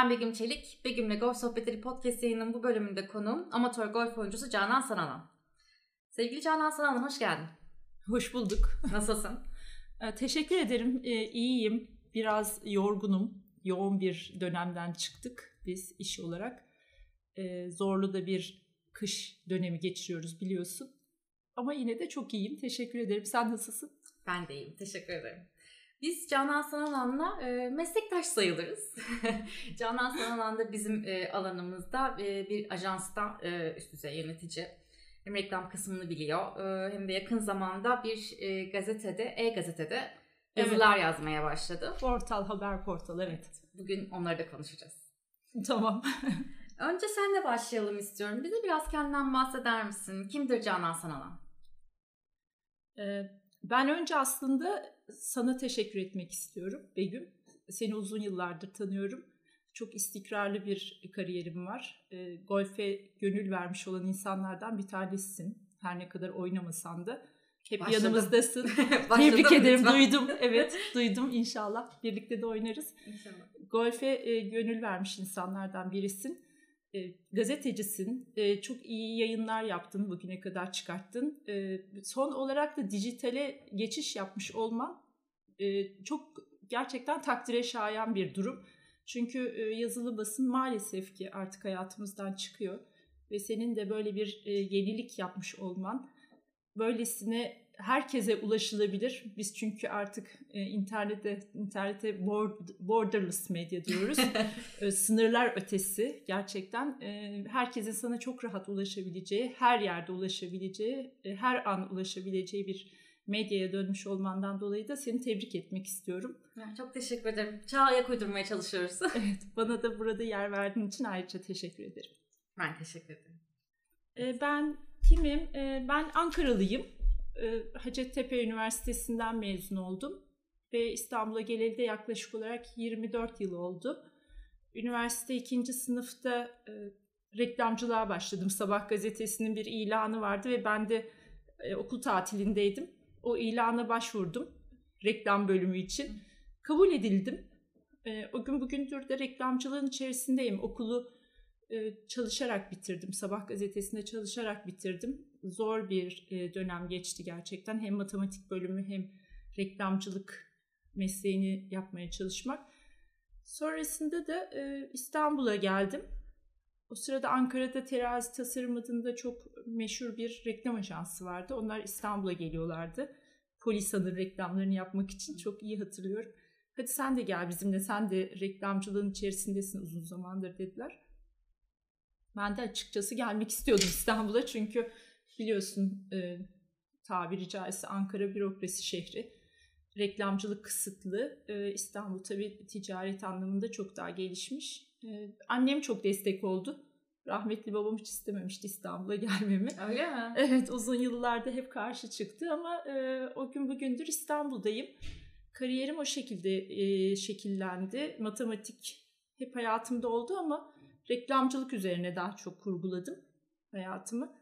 ben Begüm Çelik. Begüm'le Golf Sohbetleri Podcast yayının bu bölümünde konuğum amatör golf oyuncusu Canan Sanalan. Sevgili Canan Sanalan hoş geldin. Hoş bulduk. Nasılsın? Ee, teşekkür ederim. Ee, iyiyim. Biraz yorgunum. Yoğun bir dönemden çıktık biz iş olarak. Ee, zorlu da bir kış dönemi geçiriyoruz biliyorsun. Ama yine de çok iyiyim. Teşekkür ederim. Sen nasılsın? Ben de iyiyim. Teşekkür ederim. Biz Canan Sanalan'la e, meslektaş sayılırız. Canan Sanalan da bizim e, alanımızda e, bir ajansta e, üst düzey yönetici. Hem reklam kısmını biliyor e, hem de yakın zamanda bir e, gazetede, e-gazetede yazılar evet. yazmaya başladı. Portal, haber portal evet. Bugün onları da konuşacağız. Tamam. Önce senle başlayalım istiyorum. Bize biraz kendinden bahseder misin? Kimdir Canan Sanalan? Ee, ben önce aslında sana teşekkür etmek istiyorum Begüm. Seni uzun yıllardır tanıyorum. Çok istikrarlı bir kariyerim var. E, golfe gönül vermiş olan insanlardan bir tanesisin. Her ne kadar oynamasan da. Hep Başladım. yanımızdasın. Tebrik ederim. Lütfen. Duydum. Evet, duydum inşallah. Birlikte de oynarız. İnşallah. Golfe e, gönül vermiş insanlardan birisin. E, gazetecisin. E, çok iyi yayınlar yaptın. Bugüne kadar çıkarttın. E, son olarak da dijitale geçiş yapmış olman e, çok gerçekten takdire şayan bir durum. Çünkü e, yazılı basın maalesef ki artık hayatımızdan çıkıyor ve senin de böyle bir e, yenilik yapmış olman böylesine herkese ulaşılabilir. Biz çünkü artık e, internete internete borderless medya diyoruz. e, sınırlar ötesi gerçekten e, herkesin sana çok rahat ulaşabileceği, her yerde ulaşabileceği, e, her an ulaşabileceği bir medyaya dönmüş olmandan dolayı da seni tebrik etmek istiyorum. Çok teşekkür ederim. Çağa ayak uydurmaya çalışıyoruz. evet, bana da burada yer verdiğin için ayrıca teşekkür ederim. Ben teşekkür ederim. Ee, ben kimim? Ee, ben Ankaralıyım. Ee, Hacettepe Üniversitesi'nden mezun oldum. Ve İstanbul'a geleli de yaklaşık olarak 24 yıl oldu. Üniversite ikinci sınıfta e, reklamcılığa başladım. Sabah gazetesinin bir ilanı vardı ve ben de e, okul tatilindeydim o ilana başvurdum reklam bölümü için. Kabul edildim. E, o gün bugündür de reklamcılığın içerisindeyim. Okulu e, çalışarak bitirdim. Sabah gazetesinde çalışarak bitirdim. Zor bir e, dönem geçti gerçekten. Hem matematik bölümü hem reklamcılık mesleğini yapmaya çalışmak. Sonrasında da e, İstanbul'a geldim. O sırada Ankara'da Terazi Tasarım adında çok meşhur bir reklam ajansı vardı. Onlar İstanbul'a geliyorlardı. Polisa'nın reklamlarını yapmak için çok iyi hatırlıyorum. Hadi sen de gel bizimle, sen de reklamcılığın içerisindesin uzun zamandır dediler. Ben de açıkçası gelmek istiyordum İstanbul'a çünkü biliyorsun e, tabiri caizse Ankara bürokrasi şehri. Reklamcılık kısıtlı. E, İstanbul tabii ticaret anlamında çok daha gelişmiş. E, annem çok destek oldu. Rahmetli babam hiç istememişti İstanbul'a gelmemi. Öyle mi? Evet uzun yıllarda hep karşı çıktı ama e, o gün bugündür İstanbul'dayım. Kariyerim o şekilde e, şekillendi. Matematik hep hayatımda oldu ama reklamcılık üzerine daha çok kurguladım hayatımı.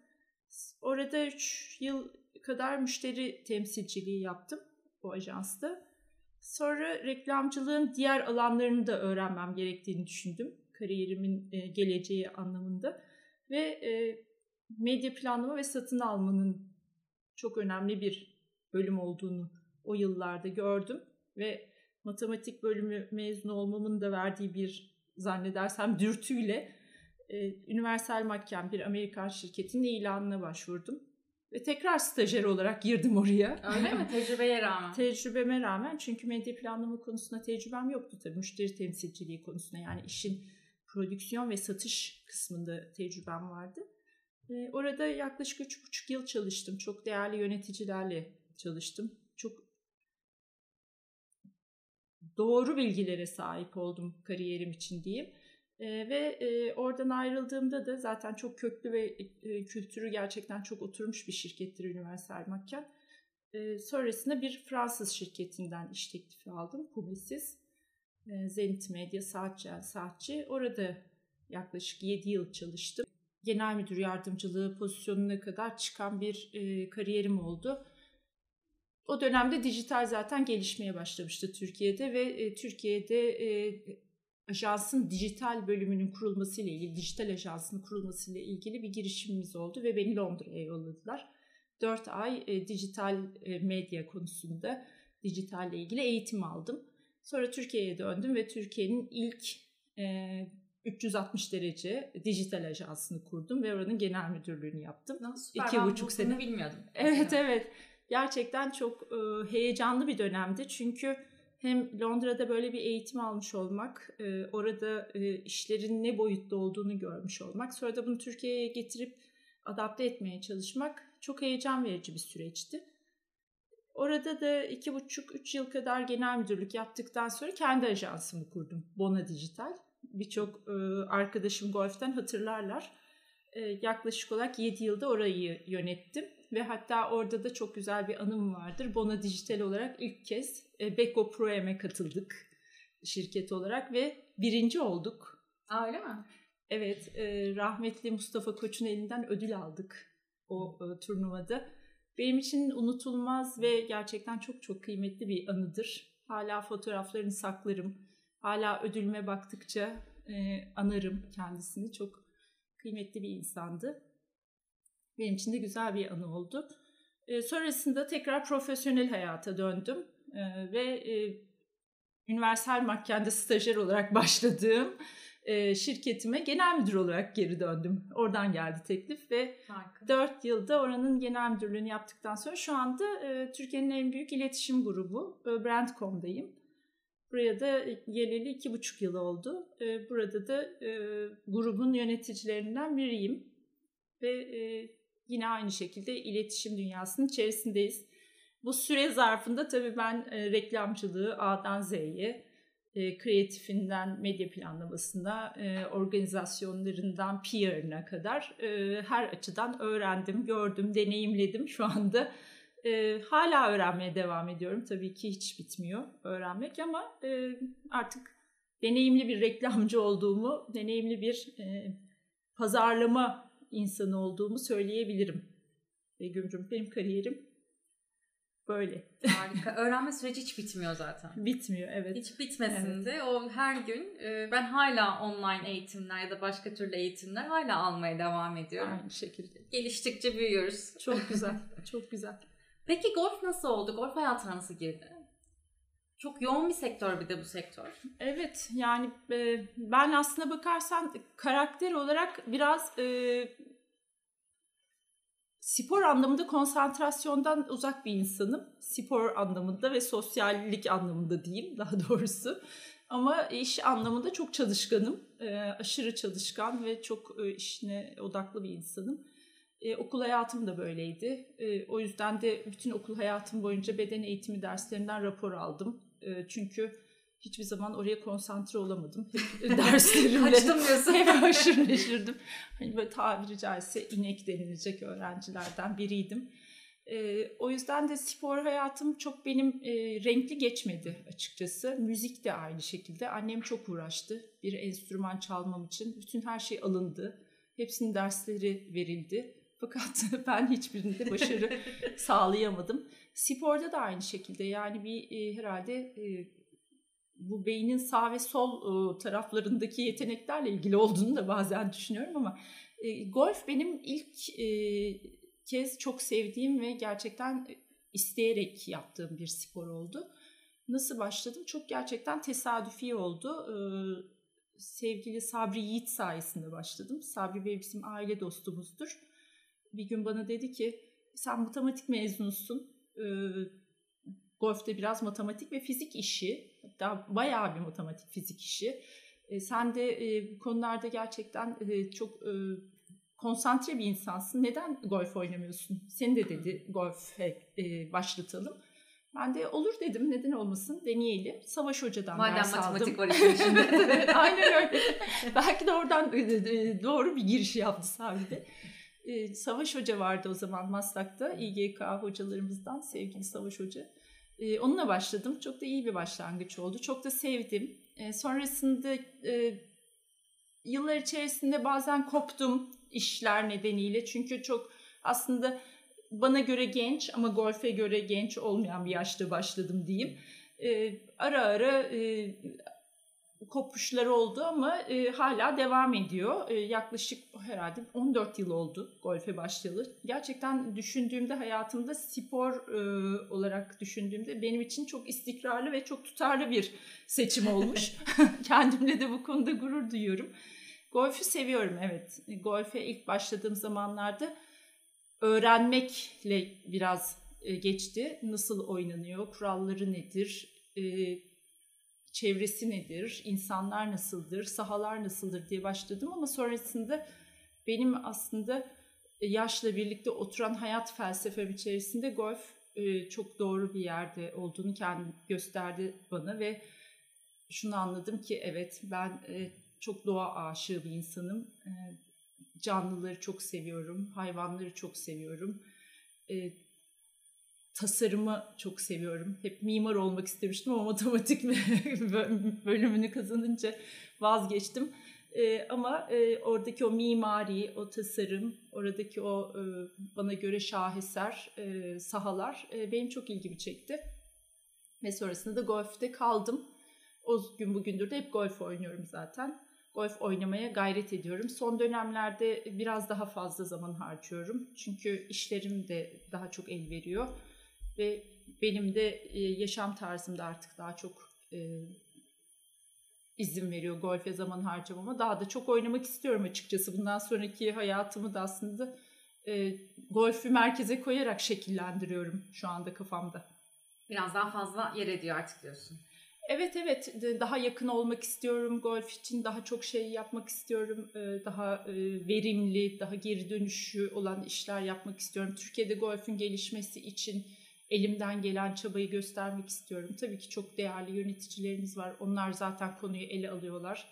Orada 3 yıl kadar müşteri temsilciliği yaptım o ajansta. Sonra reklamcılığın diğer alanlarını da öğrenmem gerektiğini düşündüm kariyerimin e, geleceği anlamında ve e, medya planlama ve satın almanın çok önemli bir bölüm olduğunu o yıllarda gördüm ve matematik bölümü mezun olmamın da verdiği bir zannedersem dürtüyle e, Universal Mahkem bir Amerikan şirketinin ilanına başvurdum. Ve tekrar stajyer olarak girdim oraya. Öyle mi? Tecrübeye rağmen. Tecrübeme rağmen çünkü medya planlama konusunda tecrübem yoktu tabii. Müşteri temsilciliği konusunda yani işin prodüksiyon ve satış kısmında tecrübem vardı. E, orada yaklaşık üç buçuk yıl çalıştım. Çok değerli yöneticilerle çalıştım. Çok doğru bilgilere sahip oldum kariyerim için diyeyim. E, ve e, oradan ayrıldığımda da zaten çok köklü ve e, kültürü gerçekten çok oturmuş bir şirkettir Universal Makken. E, sonrasında bir Fransız şirketinden iş teklifi aldım, Publicis. E, Zenit Medya Saatçi, Saatçi. Orada yaklaşık 7 yıl çalıştım. Genel müdür yardımcılığı pozisyonuna kadar çıkan bir e, kariyerim oldu. O dönemde dijital zaten gelişmeye başlamıştı Türkiye'de ve e, Türkiye'de e, ajansın dijital bölümünün kurulması ile ilgili, dijital ajansın kurulması ile ilgili bir girişimimiz oldu ve beni Londra'ya yolladılar. 4 ay e, dijital e, medya konusunda dijitalle ilgili eğitim aldım. Sonra Türkiye'ye döndüm ve Türkiye'nin ilk e, 360 derece dijital ajansını kurdum ve oranın genel müdürlüğünü yaptım. Nasıl? İki ben buçuk sene bilmiyordum. Evet evet. Gerçekten çok e, heyecanlı bir dönemdi çünkü hem Londra'da böyle bir eğitim almış olmak, e, orada e, işlerin ne boyutta olduğunu görmüş olmak, sonra da bunu Türkiye'ye getirip adapte etmeye çalışmak çok heyecan verici bir süreçti. Orada da iki buçuk, üç yıl kadar genel müdürlük yaptıktan sonra kendi ajansımı kurdum. Bona Dijital. Birçok e, arkadaşım golften hatırlarlar. E, yaklaşık olarak 7 yılda orayı yönettim. Ve hatta orada da çok güzel bir anım vardır. Bona Dijital olarak ilk kez e, Beko Pro'ya katıldık şirket olarak ve birinci olduk. Aa, öyle mi? Evet, e, rahmetli Mustafa Koç'un elinden ödül aldık o e, turnuvada. Benim için unutulmaz ve gerçekten çok çok kıymetli bir anıdır. Hala fotoğraflarını saklarım. Hala ödülüme baktıkça anarım kendisini. Çok kıymetli bir insandı. Benim için de güzel bir anı oldu. E, sonrasında tekrar profesyonel hayata döndüm. E, ve e, Universal Makken'de stajyer olarak başladığım e, şirketime genel müdür olarak geri döndüm. Oradan geldi teklif ve Harika. 4 yılda oranın genel müdürlüğünü yaptıktan sonra şu anda e, Türkiye'nin en büyük iletişim grubu e, Brand.com'dayım. Buraya da geleli iki buçuk yıl oldu. E, burada da e, grubun yöneticilerinden biriyim. Ve e, yine aynı şekilde iletişim dünyasının içerisindeyiz. Bu süre zarfında tabii ben e, reklamcılığı A'dan Z'ye, e, kreatifinden medya planlamasına, e, organizasyonlarından PR'ına kadar e, her açıdan öğrendim, gördüm, deneyimledim şu anda. E, hala öğrenmeye devam ediyorum. Tabii ki hiç bitmiyor öğrenmek ama e, artık deneyimli bir reklamcı olduğumu, deneyimli bir e, pazarlama insanı olduğumu söyleyebilirim. Begüm'cüm benim kariyerim Böyle. Harika. Öğrenme süreci hiç bitmiyor zaten. Bitmiyor evet. Hiç bitmesin evet. de o her gün e, ben hala online eğitimler ya da başka türlü eğitimler hala almaya devam ediyorum. Aynı şekilde. Geliştikçe büyüyoruz. Çok güzel. Çok güzel. Peki golf nasıl oldu? Golf hayatına nasıl girdi? Çok yoğun bir sektör bir de bu sektör. Evet yani e, ben aslına bakarsan karakter olarak biraz e, spor anlamında konsantrasyondan uzak bir insanım. Spor anlamında ve sosyallik anlamında diyeyim daha doğrusu. Ama iş anlamında çok çalışkanım. E, aşırı çalışkan ve çok e, işine odaklı bir insanım. E, okul hayatım da böyleydi. E, o yüzden de bütün okul hayatım boyunca beden eğitimi derslerinden rapor aldım. E, çünkü hiçbir zaman oraya konsantre olamadım. Hep derslerimle Kaçtım diyorsun. hep haşır neşirdim. Hani böyle tabiri caizse inek denilecek öğrencilerden biriydim. Ee, o yüzden de spor hayatım çok benim e, renkli geçmedi açıkçası. Müzik de aynı şekilde. Annem çok uğraştı bir enstrüman çalmam için. Bütün her şey alındı. Hepsinin dersleri verildi. Fakat ben hiçbirinde başarı sağlayamadım. Sporda da aynı şekilde yani bir e, herhalde e, bu beynin sağ ve sol ıı, taraflarındaki yeteneklerle ilgili olduğunu da bazen düşünüyorum ama e, golf benim ilk e, kez çok sevdiğim ve gerçekten isteyerek yaptığım bir spor oldu. Nasıl başladım? Çok gerçekten tesadüfi oldu. E, sevgili Sabri Yiğit sayesinde başladım. Sabri Bey bizim aile dostumuzdur. Bir gün bana dedi ki sen matematik mezunusun. E, golfte biraz matematik ve fizik işi hatta bayağı bir matematik fizik işi. E, sen de e, bu konularda gerçekten e, çok e, konsantre bir insansın. Neden golf oynamıyorsun? Seni de dedi golfe e, başlatalım. Ben de olur dedim neden olmasın deneyelim. Savaş Hoca'dan Madem ders matematik aldım. var işin içinde. evet, aynen öyle. Belki de oradan e, e, doğru bir giriş yaptı Sabi'de. E, Savaş Hoca vardı o zaman Maslak'ta. İGK hocalarımızdan sevgili Savaş Hoca. E, onunla başladım. Çok da iyi bir başlangıç oldu. Çok da sevdim. E, sonrasında e, yıllar içerisinde bazen koptum işler nedeniyle. Çünkü çok aslında bana göre genç ama golfe göre genç olmayan bir yaşta başladım diyeyim. E, ara ara e, kopuşları oldu ama e, hala devam ediyor. E, yaklaşık herhalde 14 yıl oldu golfe başlayalı. Gerçekten düşündüğümde hayatımda spor e, olarak düşündüğümde benim için çok istikrarlı ve çok tutarlı bir seçim olmuş. Kendimle de bu konuda gurur duyuyorum. Golfü seviyorum evet. Golfe ilk başladığım zamanlarda öğrenmekle biraz e, geçti. Nasıl oynanıyor, kuralları nedir, e, çevresi nedir, insanlar nasıldır, sahalar nasıldır diye başladım ama sonrasında benim aslında e, yaşla birlikte oturan hayat felsefem içerisinde golf e, çok doğru bir yerde olduğunu kendi gösterdi bana ve şunu anladım ki evet ben e, çok doğa aşığı bir insanım. Canlıları çok seviyorum, hayvanları çok seviyorum tasarımı çok seviyorum. Hep mimar olmak istemiştim ama matematik bölümünü kazanınca vazgeçtim. Ee, ama e, oradaki o mimari, o tasarım, oradaki o e, bana göre şaheser e, sahalar e, benim çok ilgimi çekti. Ve sonrasında da golfte kaldım. O gün bugündür de hep golf oynuyorum zaten. Golf oynamaya gayret ediyorum. Son dönemlerde biraz daha fazla zaman harcıyorum. Çünkü işlerim de daha çok el veriyor ve benim de e, yaşam tarzımda artık daha çok e, izin veriyor golfe zaman harcamama. Daha da çok oynamak istiyorum açıkçası. Bundan sonraki hayatımı da aslında e, golfü merkeze koyarak şekillendiriyorum şu anda kafamda. Biraz daha fazla yer ediyor artık diyorsun. Evet evet daha yakın olmak istiyorum golf için daha çok şey yapmak istiyorum e, daha verimli daha geri dönüşü olan işler yapmak istiyorum. Türkiye'de golfün gelişmesi için elimden gelen çabayı göstermek istiyorum. Tabii ki çok değerli yöneticilerimiz var. Onlar zaten konuyu ele alıyorlar.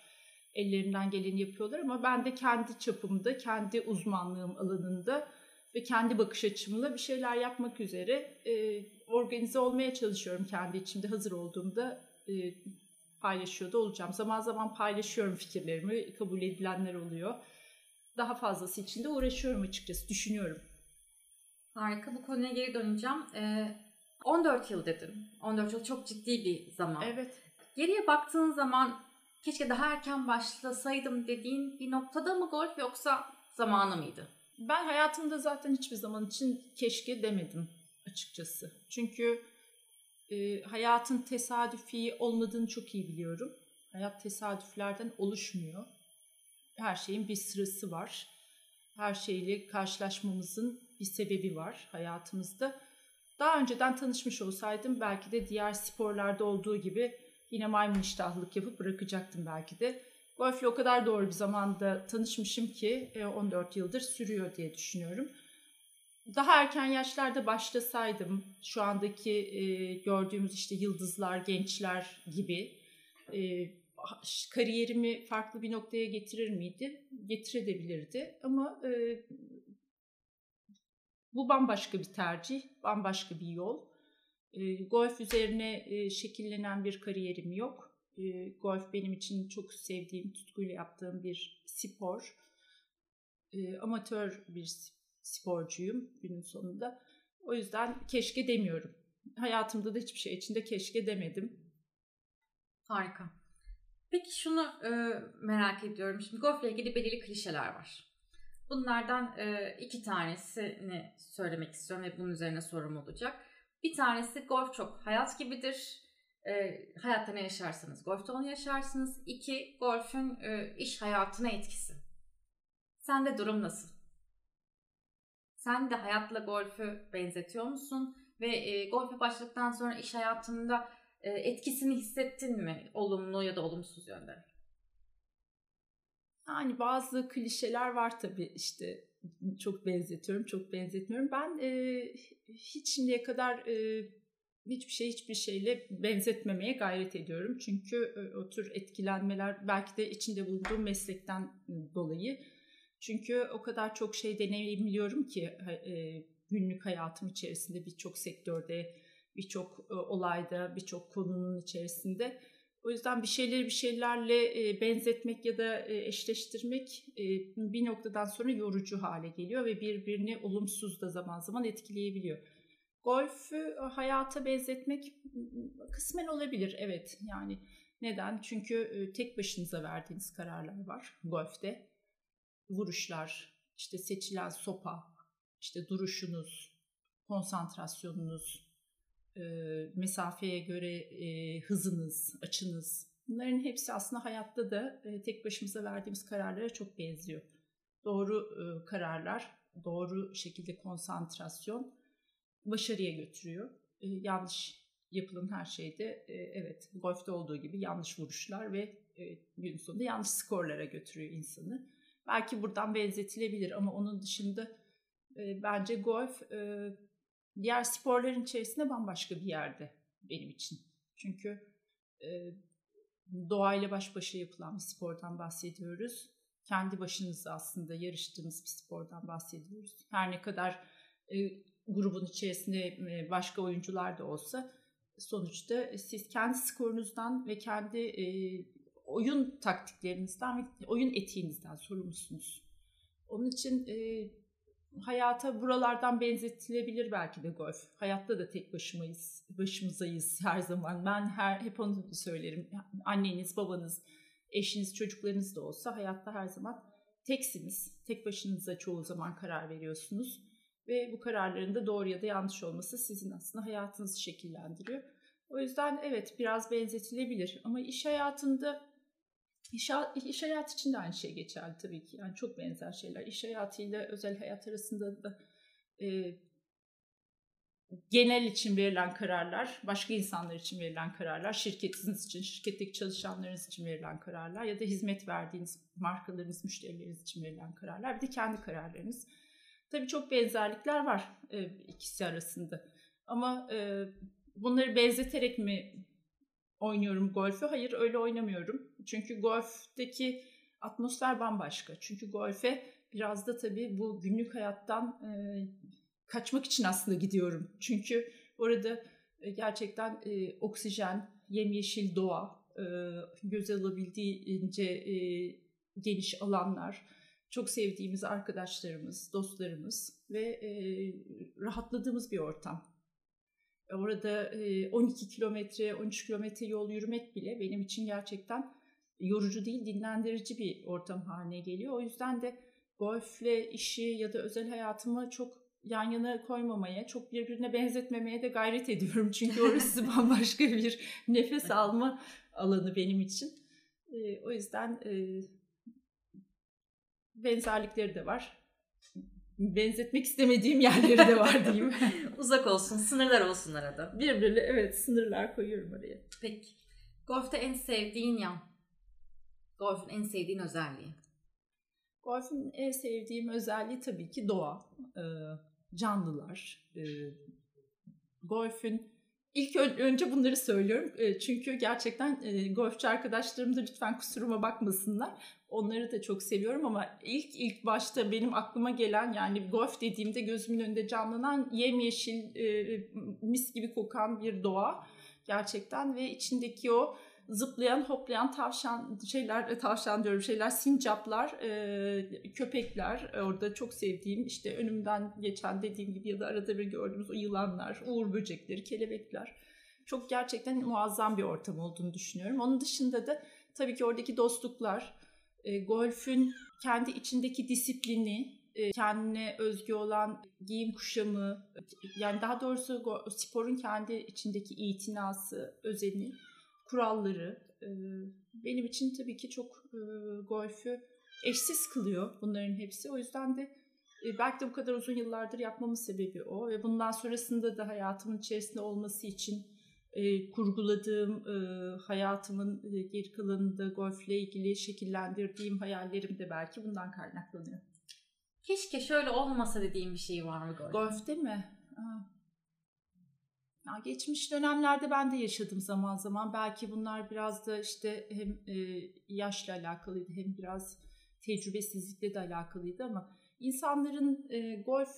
Ellerinden geleni yapıyorlar ama ben de kendi çapımda, kendi uzmanlığım alanında ve kendi bakış açımla bir şeyler yapmak üzere e, organize olmaya çalışıyorum kendi içimde hazır olduğumda e, paylaşıyor da olacağım. Zaman zaman paylaşıyorum fikirlerimi, kabul edilenler oluyor. Daha fazlası için de uğraşıyorum açıkçası, düşünüyorum. Harika. Bu konuya geri döneceğim. Ee, 14 yıl dedim. 14 yıl çok ciddi bir zaman. Evet. Geriye baktığın zaman keşke daha erken başlasaydım dediğin bir noktada mı golf yoksa zamanı mıydı? Ben hayatımda zaten hiçbir zaman için keşke demedim açıkçası. Çünkü e, hayatın tesadüfi olmadığını çok iyi biliyorum. Hayat tesadüflerden oluşmuyor. Her şeyin bir sırası var. Her şeyle karşılaşmamızın bir sebebi var hayatımızda. Daha önceden tanışmış olsaydım belki de diğer sporlarda olduğu gibi yine maymun iştahlılık yapıp bırakacaktım belki de. Golf'le o kadar doğru bir zamanda tanışmışım ki 14 e, yıldır sürüyor diye düşünüyorum. Daha erken yaşlarda başlasaydım şu andaki e, gördüğümüz işte yıldızlar, gençler gibi e, kariyerimi farklı bir noktaya getirir miydi? Getirebilirdi ama bu bambaşka bir tercih, bambaşka bir yol. E, golf üzerine e, şekillenen bir kariyerim yok. E, golf benim için çok sevdiğim, tutkuyla yaptığım bir spor. E, amatör bir sporcuyum günün sonunda. O yüzden keşke demiyorum. Hayatımda da hiçbir şey içinde keşke demedim. Harika. Peki şunu e, merak ediyorum. Şimdi golfle ilgili belirli klişeler var. Bunlardan e, iki tanesini söylemek istiyorum ve bunun üzerine sorum olacak. Bir tanesi golf çok hayat gibidir. E, hayatta ne yaşarsanız golfte onu yaşarsınız. İki, golfün e, iş hayatına etkisi. Sende durum nasıl? Sen de hayatla golfü benzetiyor musun? Ve e, golfe başladıktan sonra iş hayatında e, etkisini hissettin mi? Olumlu ya da olumsuz yönde. Yani bazı klişeler var tabii işte çok benzetiyorum, çok benzetmiyorum. Ben e, hiç şimdiye kadar e, hiçbir şey hiçbir şeyle benzetmemeye gayret ediyorum. Çünkü e, o tür etkilenmeler belki de içinde bulunduğum meslekten dolayı. Çünkü o kadar çok şey deneyimliyorum ki e, günlük hayatım içerisinde birçok sektörde, birçok e, olayda, birçok konunun içerisinde o yüzden bir şeyleri bir şeylerle benzetmek ya da eşleştirmek bir noktadan sonra yorucu hale geliyor ve birbirini olumsuz da zaman zaman etkileyebiliyor. Golfü hayata benzetmek kısmen olabilir evet yani Neden? Çünkü tek başınıza verdiğiniz kararlar var golfte. Vuruşlar, işte seçilen sopa, işte duruşunuz, konsantrasyonunuz, mesafeye göre hızınız, açınız. Bunların hepsi aslında hayatta da tek başımıza verdiğimiz kararlara çok benziyor. Doğru kararlar, doğru şekilde konsantrasyon başarıya götürüyor. Yanlış yapılan her şeyde evet golfte olduğu gibi yanlış vuruşlar ve gün sonunda yanlış skorlara götürüyor insanı. Belki buradan benzetilebilir ama onun dışında bence golf diğer sporların içerisinde bambaşka bir yerde benim için. Çünkü doğayla baş başa yapılan bir spordan bahsediyoruz. Kendi başınıza aslında yarıştığınız bir spordan bahsediyoruz. Her ne kadar grubun içerisinde başka oyuncular da olsa sonuçta siz kendi skorunuzdan ve kendi oyun taktiklerinizden ve oyun etiğinizden sorumlusunuz. Onun için e, hayata buralardan benzetilebilir belki de golf. Hayatta da tek başımayız, başımızayız her zaman. Ben her hep onu söylerim. Anneniz, babanız, eşiniz, çocuklarınız da olsa hayatta her zaman teksiniz. Tek başınıza çoğu zaman karar veriyorsunuz. Ve bu kararların da doğru ya da yanlış olması sizin aslında hayatınızı şekillendiriyor. O yüzden evet biraz benzetilebilir ama iş hayatında İş, iş hayatı için de aynı şey geçerli tabii ki. Yani çok benzer şeyler. İş hayatıyla özel hayat arasında da e, genel için verilen kararlar, başka insanlar için verilen kararlar, şirketiniz için, şirketteki çalışanlarınız için verilen kararlar ya da hizmet verdiğiniz markalarınız, müşterileriniz için verilen kararlar, bir de kendi kararlarınız. Tabii çok benzerlikler var e, ikisi arasında. Ama e, bunları benzeterek mi oynuyorum golfü? Hayır öyle oynamıyorum. Çünkü golfteki atmosfer bambaşka. Çünkü golfe biraz da tabii bu günlük hayattan e, kaçmak için aslında gidiyorum. Çünkü orada e, gerçekten e, oksijen, yemyeşil doğa, e, göz alabildiğince e, geniş alanlar, çok sevdiğimiz arkadaşlarımız, dostlarımız ve e, rahatladığımız bir ortam. Orada 12 kilometre, 13 kilometre yol yürümek bile benim için gerçekten yorucu değil, dinlendirici bir ortam haline geliyor. O yüzden de golfle işi ya da özel hayatımı çok yan yana koymamaya, çok birbirine benzetmemeye de gayret ediyorum. Çünkü orası bambaşka bir nefes alma alanı benim için. O yüzden benzerlikleri de var benzetmek istemediğim yerleri de var diyeyim. Uzak olsun, sınırlar olsun arada. Birbirine evet sınırlar koyuyorum oraya. Peki. Golf'te en sevdiğin yan? Golf'ün en sevdiğin özelliği? Golf'ün en sevdiğim özelliği tabii ki doğa, e, canlılar. E, golf'ün ilk önce bunları söylüyorum e, çünkü gerçekten golfçi arkadaşlarım da lütfen kusuruma bakmasınlar. Onları da çok seviyorum ama ilk ilk başta benim aklıma gelen yani golf dediğimde gözümün önünde canlanan yemyeşil e, mis gibi kokan bir doğa gerçekten ve içindeki o zıplayan hoplayan tavşan şeyler e, tavşan diyorum şeyler sincaplar e, köpekler orada çok sevdiğim işte önümden geçen dediğim gibi ya da arada bir gördüğümüz o yılanlar uğur böcekleri kelebekler çok gerçekten muazzam bir ortam olduğunu düşünüyorum. Onun dışında da tabii ki oradaki dostluklar e, golfün kendi içindeki disiplini, e, kendine özgü olan giyim kuşamı, yani daha doğrusu sporun kendi içindeki itinası, özeni, kuralları e, benim için tabii ki çok e, golfü eşsiz kılıyor bunların hepsi. O yüzden de e, belki de bu kadar uzun yıllardır yapmamın sebebi o ve bundan sonrasında da hayatımın içerisinde olması için e, kurguladığım e, hayatımın e, geri kalanında golfle ilgili şekillendirdiğim hayallerim de belki bundan kaynaklanıyor. Keşke şöyle olmasa dediğim bir şey var mı golf? Golfte mi? Ya geçmiş dönemlerde ben de yaşadım zaman zaman. Belki bunlar biraz da işte hem e, yaşla alakalıydı hem biraz tecrübesizlikle de alakalıydı ama insanların e, golf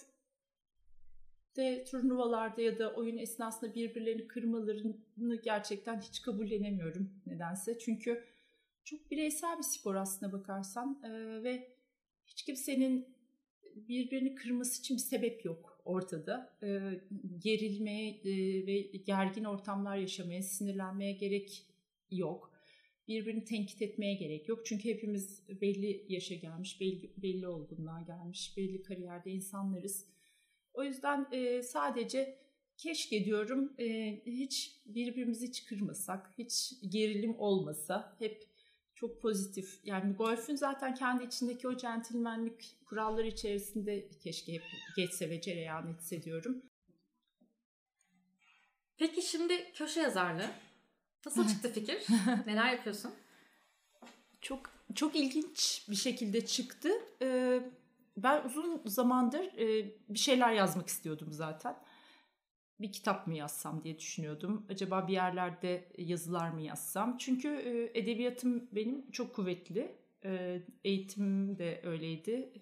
de turnuvalarda ya da oyun esnasında birbirlerini kırmalarını gerçekten hiç kabullenemiyorum nedense. Çünkü çok bireysel bir spor aslına bakarsan ee, ve hiç kimsenin birbirini kırması için bir sebep yok ortada. Ee, gerilmeye e, ve gergin ortamlar yaşamaya, sinirlenmeye gerek yok. birbirini tenkit etmeye gerek yok. Çünkü hepimiz belli yaşa gelmiş, belli, belli olgunluğa gelmiş, belli kariyerde insanlarız. O yüzden e, sadece keşke diyorum e, hiç birbirimizi hiç kırmasak, hiç gerilim olmasa, hep çok pozitif. Yani golfün zaten kendi içindeki o centilmenlik kuralları içerisinde keşke hep geçse ve cereyan etse diyorum. Peki şimdi köşe yazarlığı. Nasıl çıktı fikir? Neler yapıyorsun? Çok çok ilginç bir şekilde çıktı. Ee, ben uzun zamandır e, bir şeyler yazmak istiyordum zaten. Bir kitap mı yazsam diye düşünüyordum. Acaba bir yerlerde yazılar mı yazsam? Çünkü e, edebiyatım benim çok kuvvetli. E, eğitimim de öyleydi.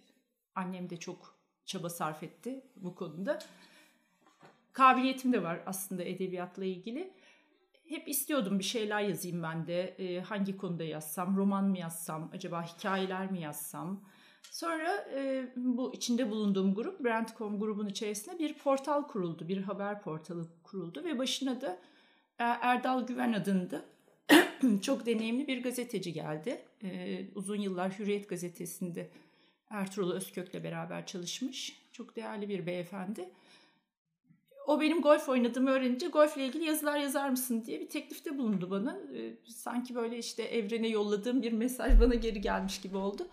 Annem de çok çaba sarf etti bu konuda. Kabiliyetim de var aslında edebiyatla ilgili hep istiyordum bir şeyler yazayım ben de. E, hangi konuda yazsam, roman mı yazsam, acaba hikayeler mi yazsam? Sonra e, bu içinde bulunduğum grup, Brand.com grubun içerisinde bir portal kuruldu, bir haber portalı kuruldu ve başına da e, Erdal Güven adında çok deneyimli bir gazeteci geldi. E, uzun yıllar Hürriyet gazetesinde Ertuğrul Özkök'le beraber çalışmış. Çok değerli bir beyefendi o benim golf oynadığımı öğrenince golfle ilgili yazılar yazar mısın diye bir teklifte bulundu bana. Ee, sanki böyle işte evrene yolladığım bir mesaj bana geri gelmiş gibi oldu.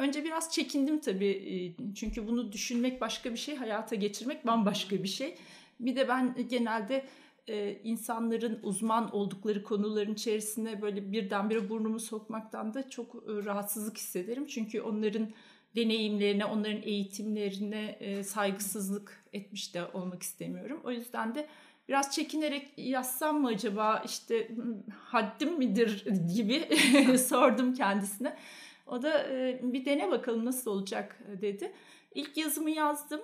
Önce biraz çekindim tabii. Ee, çünkü bunu düşünmek başka bir şey, hayata geçirmek bambaşka bir şey. Bir de ben genelde e, insanların uzman oldukları konuların içerisine böyle birdenbire burnumu sokmaktan da çok e, rahatsızlık hissederim. Çünkü onların deneyimlerine, onların eğitimlerine e, saygısızlık etmiş de olmak istemiyorum. O yüzden de biraz çekinerek yazsam mı acaba işte haddim midir gibi sordum kendisine. O da e, bir dene bakalım nasıl olacak dedi. İlk yazımı yazdım.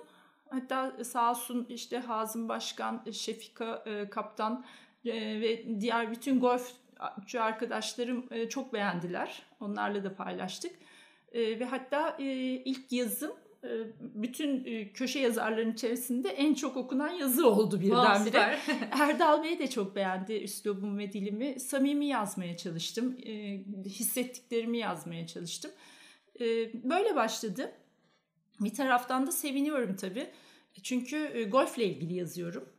Hatta sağ olsun işte Hazım Başkan, Şefika e, Kaptan e, ve diğer bütün golfçü arkadaşlarım e, çok beğendiler. Onlarla da paylaştık. E, ve hatta e, ilk yazım bütün e, köşe yazarların içerisinde en çok okunan yazı oldu birdenbire. Erdal Bey de çok beğendi üslubum ve dilimi. Samimi yazmaya çalıştım. E, hissettiklerimi yazmaya çalıştım. E, böyle başladı. Bir taraftan da seviniyorum tabii. Çünkü e, golfle ilgili yazıyorum.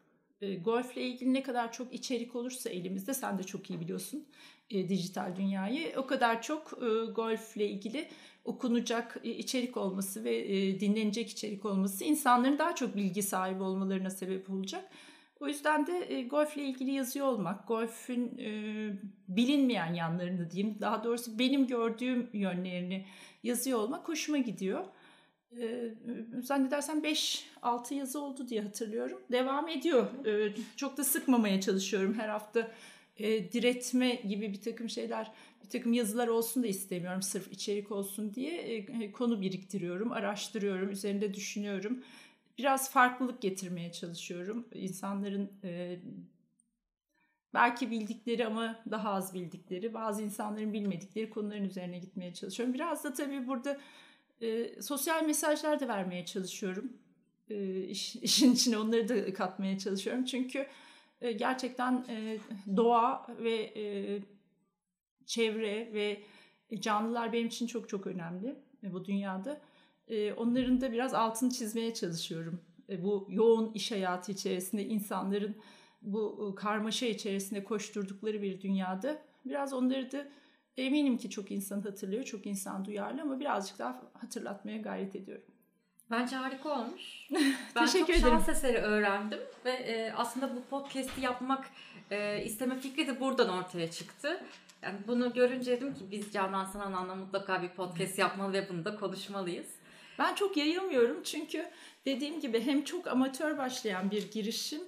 E, golfle ilgili ne kadar çok içerik olursa elimizde sen de çok iyi biliyorsun e, dijital dünyayı o kadar çok e, golfle ilgili okunacak e, içerik olması ve e, dinlenecek içerik olması insanların daha çok bilgi sahibi olmalarına sebep olacak. O yüzden de e, golfle ilgili yazıyor olmak, golfün bilinmeyen yanlarını diyeyim, daha doğrusu benim gördüğüm yönlerini yazıyor olmak hoşuma gidiyor. E, zannedersem 5-6 yazı oldu diye hatırlıyorum. Devam ediyor. Çok da sıkmamaya çalışıyorum her hafta. Diretme gibi bir takım şeyler bir takım yazılar olsun da istemiyorum sırf içerik olsun diye e, konu biriktiriyorum, araştırıyorum, üzerinde düşünüyorum. Biraz farklılık getirmeye çalışıyorum. İnsanların e, belki bildikleri ama daha az bildikleri, bazı insanların bilmedikleri konuların üzerine gitmeye çalışıyorum. Biraz da tabii burada e, sosyal mesajlar da vermeye çalışıyorum. E, iş, işin içine onları da katmaya çalışıyorum. Çünkü gerçekten doğa ve çevre ve canlılar benim için çok çok önemli bu dünyada. Onların da biraz altını çizmeye çalışıyorum. Bu yoğun iş hayatı içerisinde insanların bu karmaşa içerisinde koşturdukları bir dünyada biraz onları da eminim ki çok insan hatırlıyor, çok insan duyarlı ama birazcık daha hatırlatmaya gayret ediyorum. Bence harika olmuş. Ben Teşekkür çok ederim. şans eseri öğrendim ve aslında bu podcast'i yapmak isteme fikri de buradan ortaya çıktı. Yani bunu görünce dedim ki biz Canan Sanan'la mutlaka bir podcast yapmalı ve bunu da konuşmalıyız. Ben çok yayılmıyorum çünkü dediğim gibi hem çok amatör başlayan bir girişim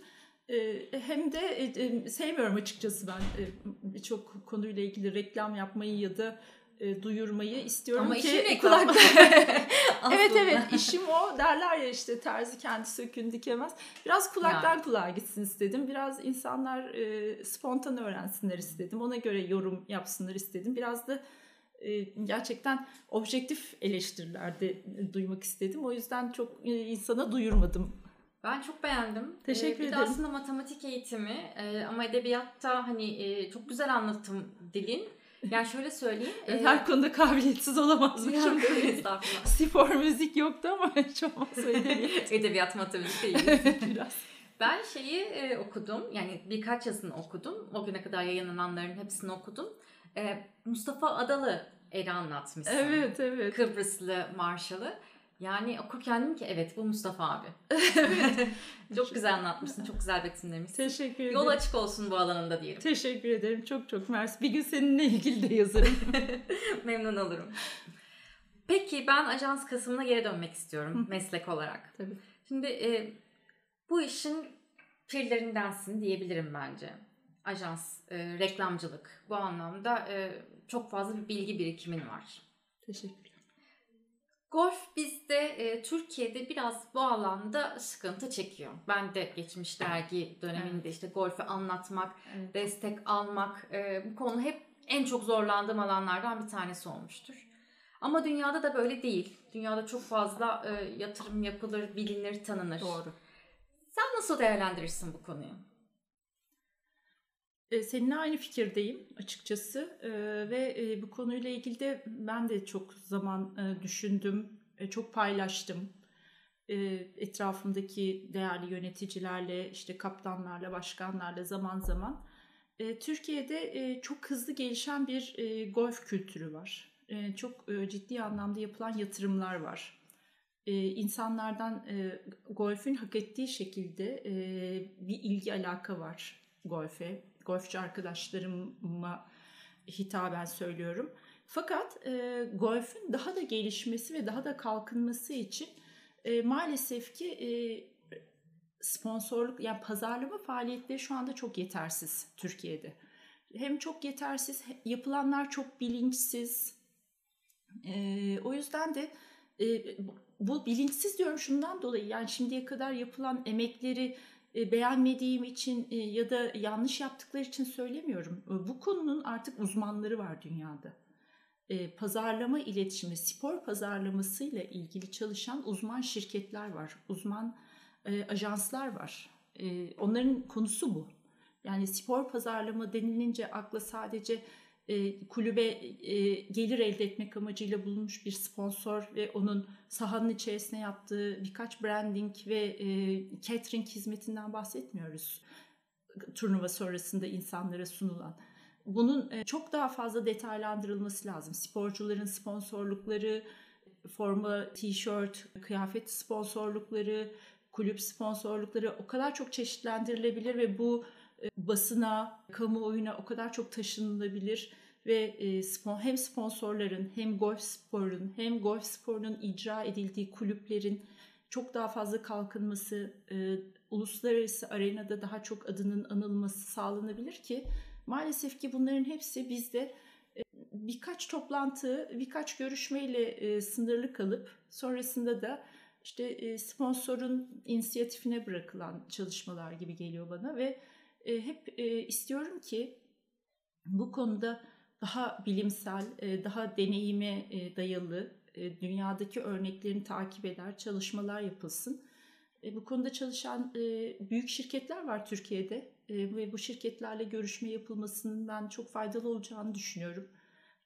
e, hem de e, e, sevmiyorum açıkçası ben birçok konuyla ilgili reklam yapmayı ya da e, duyurmayı istiyorum Ama ki kulak Evet evet işim o derler ya işte terzi kendi sökün dikemez. Biraz kulaktan yani. kulağa gitsin istedim. Biraz insanlar e, spontan öğrensinler istedim. Ona göre yorum yapsınlar istedim. Biraz da e, gerçekten objektif eleştiriler de duymak istedim. O yüzden çok e, insana duyurmadım ben çok beğendim. Teşekkür ee, bir ederim. Bir aslında matematik eğitimi e, ama edebiyatta hani e, çok güzel anlatım dilin Yani şöyle söyleyeyim. Evet, her konuda kabiliyetsiz olamazmışım. Estağfurullah. Spor müzik yoktu ama hiç olmazsa edebiyat. Edebiyat matematik değil. Biraz. Ben şeyi e, okudum. Yani birkaç yazını okudum. O güne kadar yayınlananların hepsini okudum. E, Mustafa Adalı Eri anlatmışsın. Evet evet. Kıbrıslı Marşalı. Yani okurken dedim ki evet bu Mustafa abi. çok güzel anlatmışsın. Çok güzel betimlemişsin. Teşekkür ederim. Yol açık olsun bu alanında diyelim. Teşekkür ederim. Çok çok mersi. Bir gün seninle ilgili de yazarım. Memnun olurum. Peki ben ajans kısmına geri dönmek istiyorum meslek olarak. Tabii. Şimdi e, bu işin pirlerindensin diyebilirim bence. Ajans, e, reklamcılık bu anlamda e, çok fazla bir bilgi birikimin var. Teşekkürler. Golf bizde e, Türkiye'de biraz bu alanda sıkıntı çekiyor. Ben de geçmiş dergi döneminde işte golfü anlatmak, Evet. destek almak e, bu konu hep en çok zorlandığım alanlardan bir tanesi olmuştur. Ama dünyada da böyle değil. Dünyada çok fazla e, yatırım yapılır, bilinir, tanınır. Doğru. Sen nasıl değerlendirirsin bu konuyu? E, Seninle aynı fikirdeyim açıkçası E, ve e, bu konuyla ilgili de ben de çok zaman e, düşündüm, e, çok paylaştım. E, Etrafımdaki değerli yöneticilerle, işte kaptanlarla, başkanlarla zaman zaman. Türkiye'de çok hızlı gelişen bir golf kültürü var. Çok ciddi anlamda yapılan yatırımlar var. İnsanlardan golfün hak ettiği şekilde bir ilgi alaka var golfe golfçü arkadaşlarıma hitaben söylüyorum. Fakat e, golfün daha da gelişmesi ve daha da kalkınması için e, maalesef ki e, sponsorluk yani pazarlama faaliyetleri şu anda çok yetersiz Türkiye'de. Hem çok yetersiz, yapılanlar çok bilinçsiz. E, o yüzden de e, bu bilinçsiz diyorum şundan dolayı yani şimdiye kadar yapılan emekleri beğenmediğim için e, ya da yanlış yaptıkları için söylemiyorum. E, Bu konunun artık uzmanları var dünyada. E, Pazarlama iletişimi, spor pazarlamasıyla ilgili çalışan uzman şirketler var. Uzman e, ajanslar var. E, Onların konusu bu. Yani spor pazarlama denilince akla sadece e, kulübe e, gelir elde etmek amacıyla bulunmuş bir sponsor ve onun sahanın içerisine yaptığı birkaç branding ve e, catering hizmetinden bahsetmiyoruz. Turnuva sonrasında insanlara sunulan. Bunun e, çok daha fazla detaylandırılması lazım. Sporcuların sponsorlukları, forma, tişört, kıyafet sponsorlukları, kulüp sponsorlukları o kadar çok çeşitlendirilebilir ve bu basına, kamuoyuna o kadar çok taşınılabilir ve e, hem sponsorların hem golf sporun hem golf sporunun icra edildiği kulüplerin çok daha fazla kalkınması, e, uluslararası arenada daha çok adının anılması sağlanabilir ki maalesef ki bunların hepsi bizde e, birkaç toplantı, birkaç görüşmeyle e, sınırlı kalıp sonrasında da işte e, sponsorun inisiyatifine bırakılan çalışmalar gibi geliyor bana ve e, hep e, istiyorum ki bu konuda daha bilimsel, e, daha deneyime e, dayalı, dünyadaki örneklerini takip eder çalışmalar yapılsın. Bu konuda çalışan büyük şirketler var Türkiye'de ve bu şirketlerle görüşme yapılmasının ben çok faydalı olacağını düşünüyorum.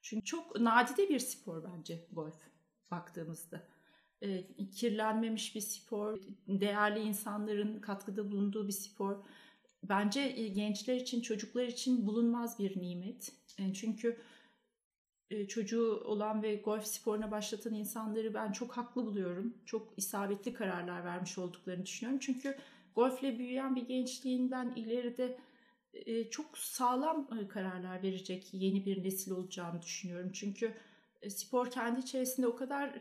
Çünkü çok nadide bir spor bence golf baktığımızda. Kirlenmemiş bir spor, değerli insanların katkıda bulunduğu bir spor bence e, gençler için, çocuklar için bulunmaz bir nimet. E, çünkü e, çocuğu olan ve golf sporuna başlatan insanları ben çok haklı buluyorum. Çok isabetli kararlar vermiş olduklarını düşünüyorum. Çünkü golfle büyüyen bir gençliğin ben ileride çok sağlam kararlar verecek yeni bir nesil olacağını düşünüyorum. Çünkü spor kendi içerisinde o kadar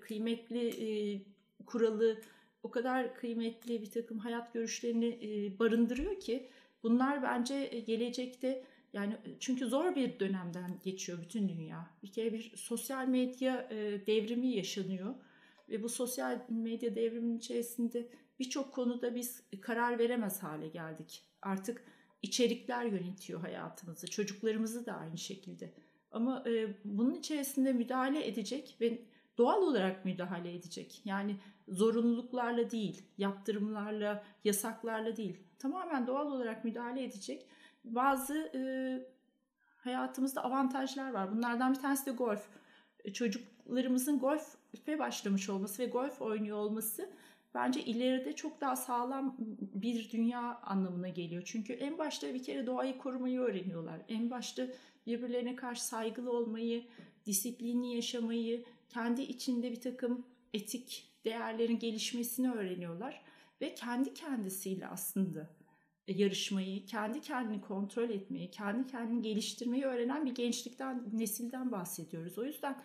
kıymetli kuralı, o kadar kıymetli bir takım hayat görüşlerini barındırıyor ki bunlar bence gelecekte yani çünkü zor bir dönemden geçiyor bütün dünya. Bir kere bir sosyal medya devrimi yaşanıyor ve bu sosyal medya devriminin içerisinde birçok konuda biz karar veremez hale geldik. Artık içerikler yönetiyor hayatımızı, çocuklarımızı da aynı şekilde. Ama bunun içerisinde müdahale edecek ve doğal olarak müdahale edecek. Yani zorunluluklarla değil, yaptırımlarla, yasaklarla değil. Tamamen doğal olarak müdahale edecek bazı e, hayatımızda avantajlar var. Bunlardan bir tanesi de golf. E, çocuklarımızın golfe başlamış olması ve golf oynuyor olması bence ileride çok daha sağlam bir dünya anlamına geliyor. Çünkü en başta bir kere doğayı korumayı öğreniyorlar. En başta birbirlerine karşı saygılı olmayı, disiplinli yaşamayı, kendi içinde bir takım etik değerlerin gelişmesini öğreniyorlar ve kendi kendisiyle aslında yarışmayı, kendi kendini kontrol etmeyi, kendi kendini geliştirmeyi öğrenen bir gençlikten, nesilden bahsediyoruz. O yüzden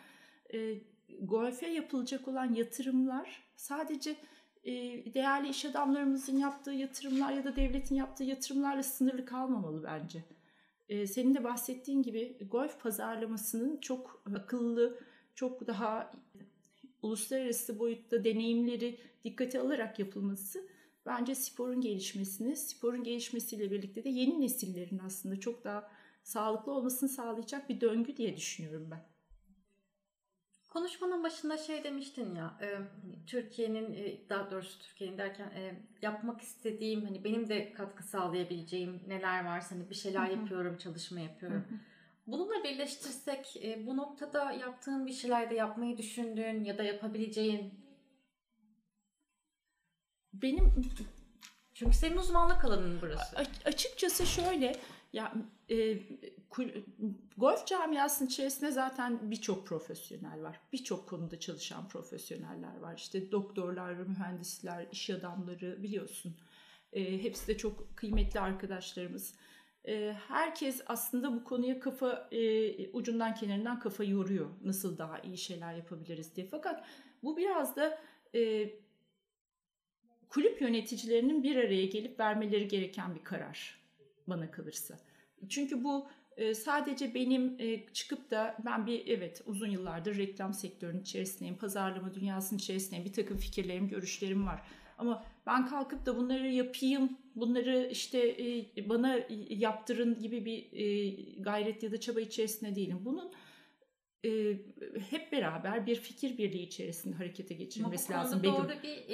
e, golfe yapılacak olan yatırımlar sadece e, değerli iş adamlarımızın yaptığı yatırımlar ya da devletin yaptığı yatırımlarla sınırlı kalmamalı bence. E, senin de bahsettiğin gibi golf pazarlamasının çok akıllı, çok daha uluslararası boyutta deneyimleri dikkate alarak yapılması bence sporun gelişmesini, sporun gelişmesiyle birlikte de yeni nesillerin aslında çok daha sağlıklı olmasını sağlayacak bir döngü diye düşünüyorum ben. Konuşmanın başında şey demiştin ya, e, Türkiye'nin e, daha doğrusu Türkiye'nin derken e, yapmak istediğim hani benim de katkı sağlayabileceğim neler varsa hani bir şeyler yapıyorum, çalışma yapıyorum. Bununla birleştirsek bu noktada yaptığın bir şeyler de yapmayı düşündüğün ya da yapabileceğin benim çünkü senin uzmanlık alanın burası. Açıkçası şöyle ya e, golf camiasının içerisinde zaten birçok profesyonel var. Birçok konuda çalışan profesyoneller var. İşte doktorlar, mühendisler, iş adamları biliyorsun. E, hepsi de çok kıymetli arkadaşlarımız. E, herkes aslında bu konuya kafa e, ucundan kenarından kafa yoruyor. Nasıl daha iyi şeyler yapabiliriz diye. Fakat bu biraz da e, kulüp yöneticilerinin bir araya gelip vermeleri gereken bir karar bana kalırsa. Çünkü bu e, sadece benim çıkıp da ben bir evet uzun yıllardır reklam sektörünün içerisindeyim, pazarlama dünyasının içerisindeyim, bir takım fikirlerim, görüşlerim var. Ama ben kalkıp da bunları yapayım, bunları işte e, bana yaptırın gibi bir gayret ya da çaba içerisinde değilim. Bunun hep beraber bir fikir birliği içerisinde harekete geçirilmesi lazım. Doğru bir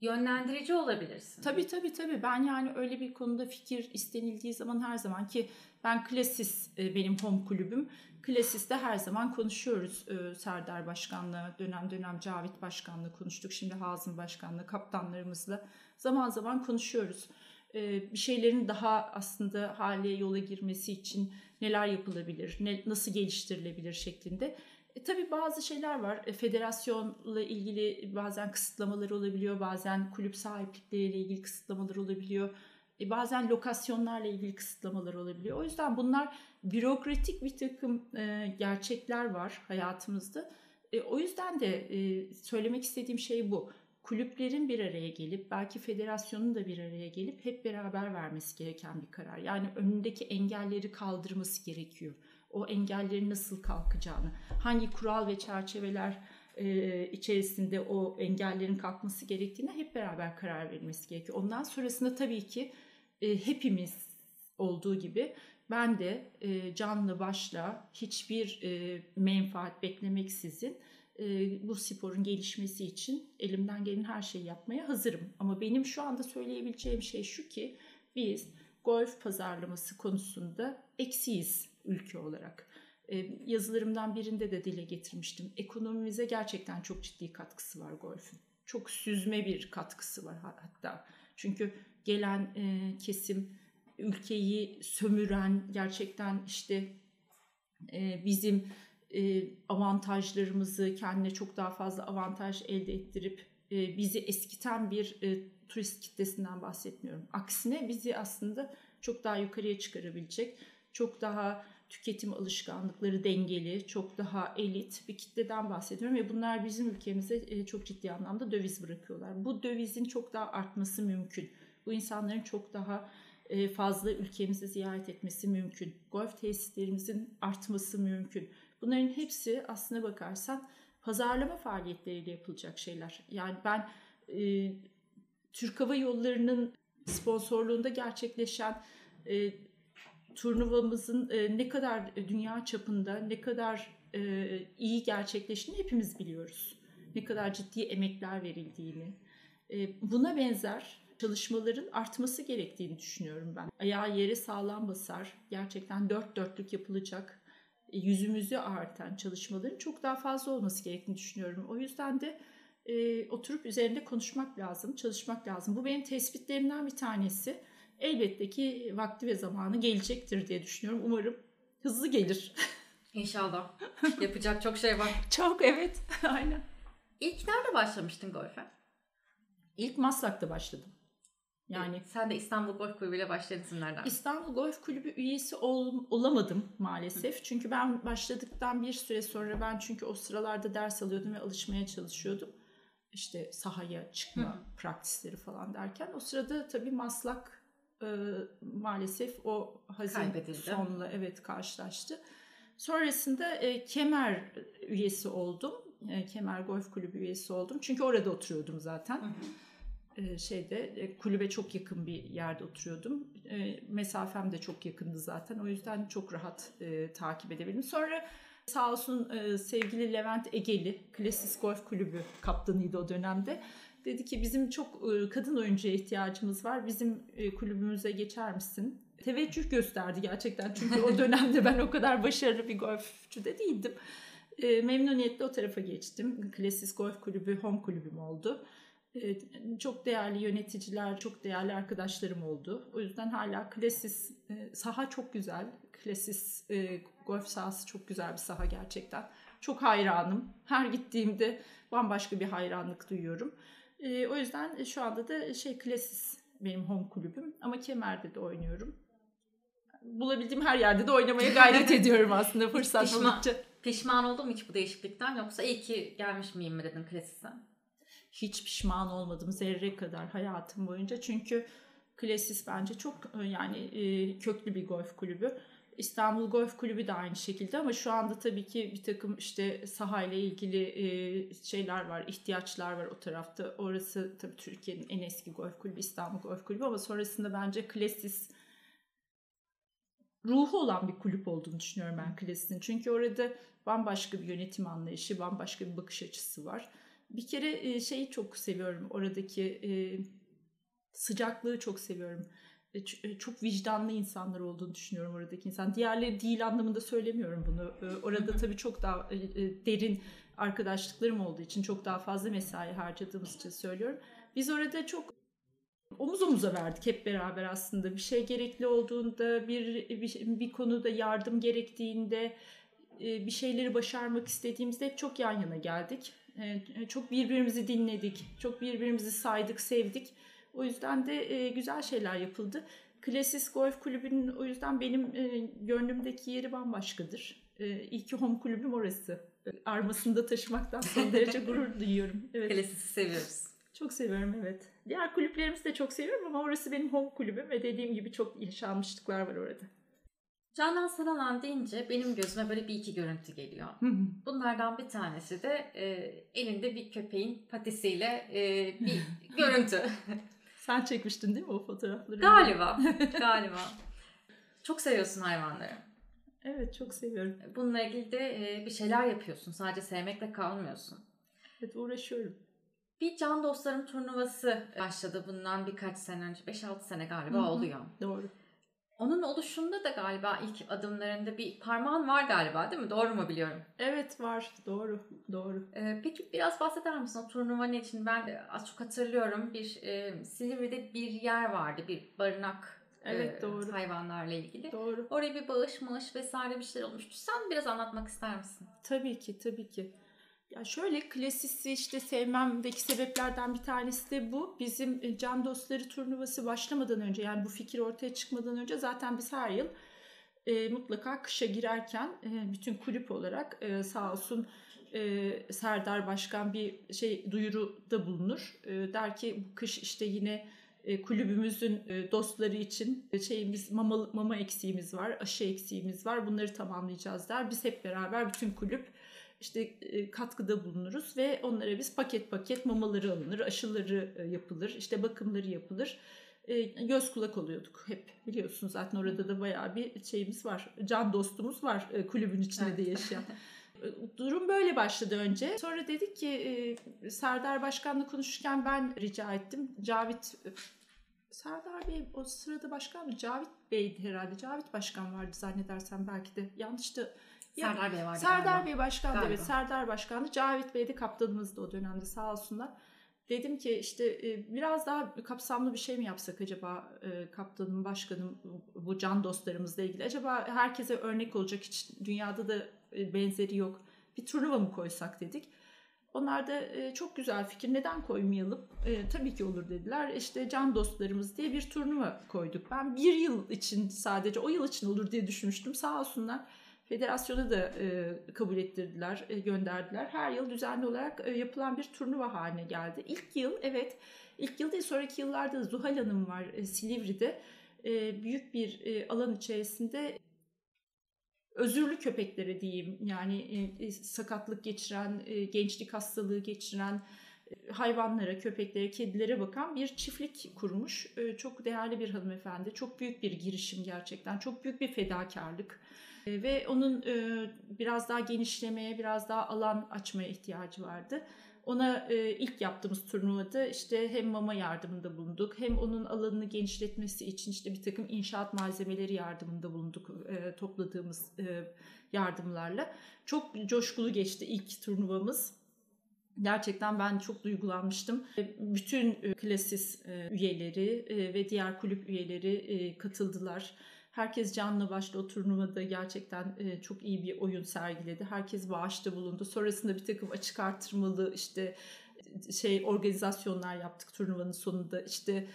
yönlendirici olabilirsin. Tabii tabii tabii. Ben yani öyle bir konuda fikir istenildiği zaman her zaman ki ben Klasis e, benim home kulübüm. Klasis'te her zaman konuşuyoruz. E, Serdar Başkan'la, dönem dönem Cavit Başkan'la konuştuk. Şimdi Hazım Başkan'la, kaptanlarımızla zaman zaman konuşuyoruz. E, bir şeylerin daha aslında hale yola girmesi için neler yapılabilir, nasıl geliştirilebilir şeklinde. E, tabii bazı şeyler var. E, federasyonla ilgili bazen kısıtlamalar olabiliyor. Bazen kulüp sahiplikleriyle ilgili kısıtlamalar olabiliyor. E, bazen lokasyonlarla ilgili kısıtlamalar olabiliyor. O yüzden bunlar bürokratik bir takım e, gerçekler var hayatımızda. E, o yüzden de e, söylemek istediğim şey bu. Kulüplerin bir araya gelip belki federasyonun da bir araya gelip hep beraber vermesi gereken bir karar. Yani önündeki engelleri kaldırması gerekiyor o engellerin nasıl kalkacağını, hangi kural ve çerçeveler e, içerisinde o engellerin kalkması gerektiğine hep beraber karar verilmesi gerekiyor. Ondan sonrasında tabii ki e, hepimiz olduğu gibi ben de e, canlı başla hiçbir e, menfaat beklemeksizin e, bu sporun gelişmesi için elimden gelen her şeyi yapmaya hazırım. Ama benim şu anda söyleyebileceğim şey şu ki biz golf pazarlaması konusunda eksiyiz ülke olarak. Yazılarımdan birinde de dile getirmiştim. Ekonomimize gerçekten çok ciddi katkısı var golfün. Çok süzme bir katkısı var hatta. Çünkü gelen kesim ülkeyi sömüren gerçekten işte bizim avantajlarımızı kendine çok daha fazla avantaj elde ettirip e, bizi eskiten bir e, turist kitlesinden bahsetmiyorum. Aksine bizi aslında çok daha yukarıya çıkarabilecek, çok daha tüketim alışkanlıkları dengeli, çok daha elit bir kitleden bahsediyorum ve bunlar bizim ülkemize e, çok ciddi anlamda döviz bırakıyorlar. Bu dövizin çok daha artması mümkün. Bu insanların çok daha e, fazla ülkemizi ziyaret etmesi mümkün. Golf tesislerimizin artması mümkün. Bunların hepsi aslına bakarsan pazarlama faaliyetleriyle yapılacak şeyler. Yani ben e, Türk Hava Yolları'nın sponsorluğunda gerçekleşen e, turnuvamızın e, ne kadar dünya çapında, ne kadar e, iyi gerçekleştiğini hepimiz biliyoruz. Ne kadar ciddi emekler verildiğini. E, buna benzer çalışmaların artması gerektiğini düşünüyorum ben. Ayağı yere sağlam basar, gerçekten dört dörtlük yapılacak, yüzümüzü artan çalışmaların çok daha fazla olması gerektiğini düşünüyorum. O yüzden de e, oturup üzerinde konuşmak lazım, çalışmak lazım. Bu benim tespitlerimden bir tanesi. Elbette ki vakti ve zamanı gelecektir diye düşünüyorum. Umarım hızlı gelir. İnşallah. Yapacak çok şey var. Çok evet. Aynen. İlk nerede başlamıştın golfe? İlk Maslak'ta başladım. Yani sen de İstanbul Golf Kulübü ile başladın isimlerden. İstanbul Golf Kulübü üyesi ol, olamadım maalesef. Çünkü ben başladıktan bir süre sonra ben çünkü o sıralarda ders alıyordum ve alışmaya çalışıyordum. İşte sahaya çıkma Hı. praktisleri falan derken o sırada tabii Maslak e, maalesef o hazin sonla evet karşılaştı. Sonrasında e, Kemer üyesi oldum. E, Kemer Golf Kulübü üyesi oldum. Çünkü orada oturuyordum zaten. Hı hı. E, şeyde e, kulübe çok yakın bir yerde oturuyordum. E, mesafem de çok yakındı zaten. O yüzden çok rahat takip edebildim. Sonra sağ olsun sevgili Levent Egeli, Klasis Golf Kulübü kaptanıydı o dönemde. Dedi ki bizim çok kadın oyuncuya ihtiyacımız var. Bizim kulübümüze geçer misin? Teveccüh gösterdi gerçekten. Çünkü o dönemde ben o kadar başarılı bir golfçü de değildim. Memnuniyetle o tarafa geçtim. Klasis Golf Kulübü home kulübüm oldu. Çok değerli yöneticiler, çok değerli arkadaşlarım oldu. O yüzden hala Klasis e, saha çok güzel. Klasis e, golf sahası çok güzel bir saha gerçekten. Çok hayranım. Her gittiğimde bambaşka bir hayranlık duyuyorum. E, o yüzden şu anda da şey Klasis benim home kulübüm ama Kemer'de de oynuyorum. Bulabildiğim her yerde de oynamaya gayret ediyorum aslında fırsat buldukça. Pişman oldun mu hiç bu değişiklikten yoksa iyi ki gelmiş miyim mi dedin Klasis'e? Hiç pişman olmadım zerre kadar hayatım boyunca. Çünkü Klasis bence çok e, yani e, köklü bir golf kulübü. İstanbul Golf Kulübü de aynı şekilde ama şu anda tabii ki bir takım işte sahayla ilgili e, şeyler var, ihtiyaçlar var o tarafta. Orası tabii Türkiye'nin en eski golf kulübü İstanbul Golf Kulübü ama sonrasında bence Klasis ruhu olan bir kulüp olduğunu düşünüyorum ben Klasis'in. Çünkü orada bambaşka bir yönetim anlayışı, bambaşka bir bakış açısı var. Bir kere şeyi çok seviyorum oradaki sıcaklığı çok seviyorum e, e, çok vicdanlı insanlar olduğunu düşünüyorum oradaki insan. Diğerleri değil anlamında söylemiyorum bunu. E, orada tabii çok daha derin arkadaşlıklarım olduğu için çok daha fazla mesai harcadığımız için söylüyorum. Biz orada çok omuz omuza verdik hep beraber aslında. Bir şey gerekli olduğunda, bir, bir, bir konuda yardım gerektiğinde, bir şeyleri başarmak istediğimizde hep çok yan yana geldik. Çok birbirimizi dinledik, çok birbirimizi saydık, sevdik o yüzden de e, güzel şeyler yapıldı. Klasis Golf Kulübü'nün o yüzden benim e, gönlümdeki yeri bambaşkadır. E, iyi ki home kulübüm orası. E, armasında taşımaktan son derece gurur duyuyorum. Evet. Klasis'i seviyoruz. Çok seviyorum evet. Diğer kulüplerimizi de çok seviyorum ama orası benim home kulübüm ve dediğim gibi çok yaşanmışlıklar var orada. Canan Sanalan deyince benim gözüme böyle bir iki görüntü geliyor. Bunlardan bir tanesi de e, elinde bir köpeğin patisiyle e, bir görüntü. Sen çekmiştin değil mi o fotoğrafları? Galiba. galiba. Çok seviyorsun hayvanları. Evet çok seviyorum. Bununla ilgili de e, bir şeyler yapıyorsun. Sadece sevmekle kalmıyorsun. Evet uğraşıyorum. Bir Can Dostlarım turnuvası başladı bundan birkaç sene önce. 5-6 sene galiba Hı-hı. oluyor. Doğru. Onun oluşunda da galiba ilk adımlarında bir parmağın var galiba değil mi? Doğru mu biliyorum? Evet var. Doğru. Doğru. Ee, peki biraz bahseder misin o turnuva için? Ben az çok hatırlıyorum. Bir e, Silivri'de bir yer vardı. Bir barınak Evet doğru. Hayvanlarla ilgili. Doğru. Oraya bir bağış mağış vesaire bir şeyler olmuştu. Sen biraz anlatmak ister misin? Tabii ki tabii ki. Ya şöyle klasisi işte sevmemdeki sebeplerden bir tanesi de bu. Bizim e, Can Dostları turnuvası başlamadan önce yani bu fikir ortaya çıkmadan önce zaten biz her yıl e, mutlaka kışa girerken e, bütün kulüp olarak e, sağ olsun e, Serdar Başkan bir şey duyuruda bulunur. E, der ki bu kış işte yine e, kulübümüzün e, dostları için e, şeyimiz mama, mama eksiğimiz var, aşı eksiğimiz var. Bunları tamamlayacağız der. Biz hep beraber bütün kulüp işte e, katkıda bulunuruz ve onlara biz paket paket mamaları alınır, aşıları e, yapılır, işte bakımları yapılır. E, göz kulak oluyorduk hep biliyorsunuz zaten orada da bayağı bir şeyimiz var. Can dostumuz var kulübün içinde de yaşayan. Durum böyle başladı önce. Sonra dedik ki Serdar Başkan'la konuşurken ben rica ettim. Cavit Serdar Bey o sırada başkan mı? Cavit Bey'di herhalde. Cavit Başkan vardı zannedersem belki de. Yanlış da Serdar Bey vardı Serdar galiba. Bey başkandı Galiba. evet. Serdar başkandı. Cavit Bey de kaptanımızdı o dönemde sağ olsunlar. Dedim ki işte e, biraz daha kapsamlı bir şey mi yapsak acaba e, kaptanım, başkanım bu can dostlarımızla ilgili. Acaba herkese örnek olacak hiç dünyada da e, benzeri yok. Bir turnuva mı koysak dedik. Onlar da e, çok güzel fikir neden koymayalım? E, tabii ki olur dediler. İşte can dostlarımız diye bir turnuva koyduk. Ben bir yıl için sadece o yıl için olur diye düşünmüştüm. Sağ olsunlar federasyona da e, kabul ettirdiler, e, gönderdiler. Her yıl düzenli olarak e, yapılan bir turnuva haline geldi. İlk yıl evet, ilk yıl değil sonraki yıllarda Zuhal Hanım var e, Silivri'de. E, büyük bir e, alan içerisinde özürlü köpeklere diyeyim yani e, sakatlık geçiren, e, gençlik hastalığı geçiren e, hayvanlara, köpeklere, kedilere bakan bir çiftlik kurmuş. E, çok değerli bir hanımefendi, çok büyük bir girişim gerçekten, çok büyük bir fedakarlık. E, ve onun e, biraz daha genişlemeye, biraz daha alan açmaya ihtiyacı vardı. Ona e, ilk yaptığımız turnuvada işte hem mama yardımında bulunduk hem onun alanını genişletmesi için işte bir takım inşaat malzemeleri yardımında bulunduk topladığımız yardımlarla. Çok coşkulu geçti ilk turnuvamız. Gerçekten ben çok duygulanmıştım. Bütün Klasis üyeleri ve diğer kulüp üyeleri katıldılar. Herkes canlı başlı o turnuvada gerçekten e, çok iyi bir oyun sergiledi. Herkes bağışta bulundu. Sonrasında bir takım açık artırmalı işte şey organizasyonlar yaptık turnuvanın sonunda. İşte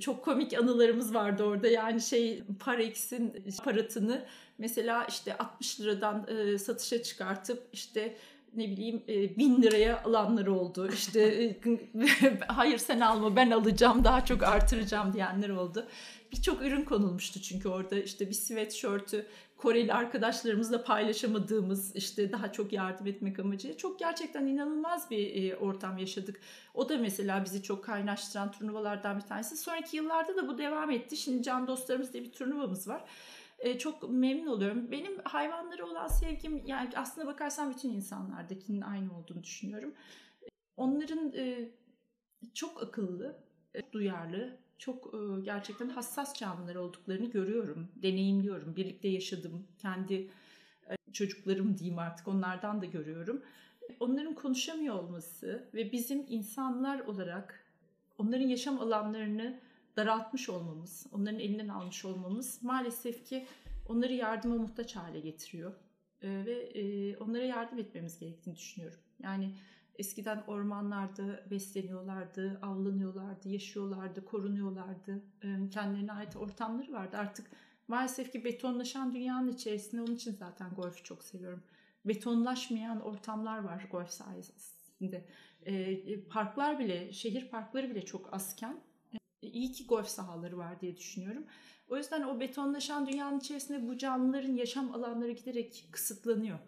çok komik anılarımız vardı orada. Yani şey Parex'in aparatını mesela işte 60 liradan e, satışa çıkartıp işte ne bileyim e, bin liraya alanlar oldu. İşte e, hayır sen alma ben alacağım daha çok artıracağım diyenler oldu. Birçok ürün konulmuştu çünkü orada işte bir sweatshirt'ü Koreli arkadaşlarımızla paylaşamadığımız işte daha çok yardım etmek amacıyla çok gerçekten inanılmaz bir e, ortam yaşadık. O da mesela bizi çok kaynaştıran turnuvalardan bir tanesi. Sonraki yıllarda da bu devam etti. Şimdi Can Dostlarımız diye bir turnuvamız var. E, çok memnun oluyorum. Benim hayvanlara olan sevgim yani aslında bakarsan bütün insanlardakinin aynı olduğunu düşünüyorum. Onların e, çok akıllı, e, duyarlı, çok e, gerçekten hassas canlılar olduklarını görüyorum, deneyimliyorum. Birlikte yaşadım, kendi e, çocuklarım diyeyim artık onlardan da görüyorum. Onların konuşamıyor olması ve bizim insanlar olarak onların yaşam alanlarını daraltmış olmamız, onların elinden almış olmamız maalesef ki onları yardıma muhtaç hale getiriyor. E, ve e, onlara yardım etmemiz gerektiğini düşünüyorum. Yani eskiden ormanlarda besleniyorlardı, avlanıyorlardı, yaşıyorlardı, korunuyorlardı. E, kendilerine ait ortamları vardı. Artık maalesef ki betonlaşan dünyanın içerisinde onun için zaten golfü çok seviyorum. Betonlaşmayan ortamlar var golf sayesinde. E, parklar bile, şehir parkları bile çok azken iyi ki golf sahaları var diye düşünüyorum. O yüzden o betonlaşan dünyanın içerisinde bu canlıların yaşam alanları giderek kısıtlanıyor.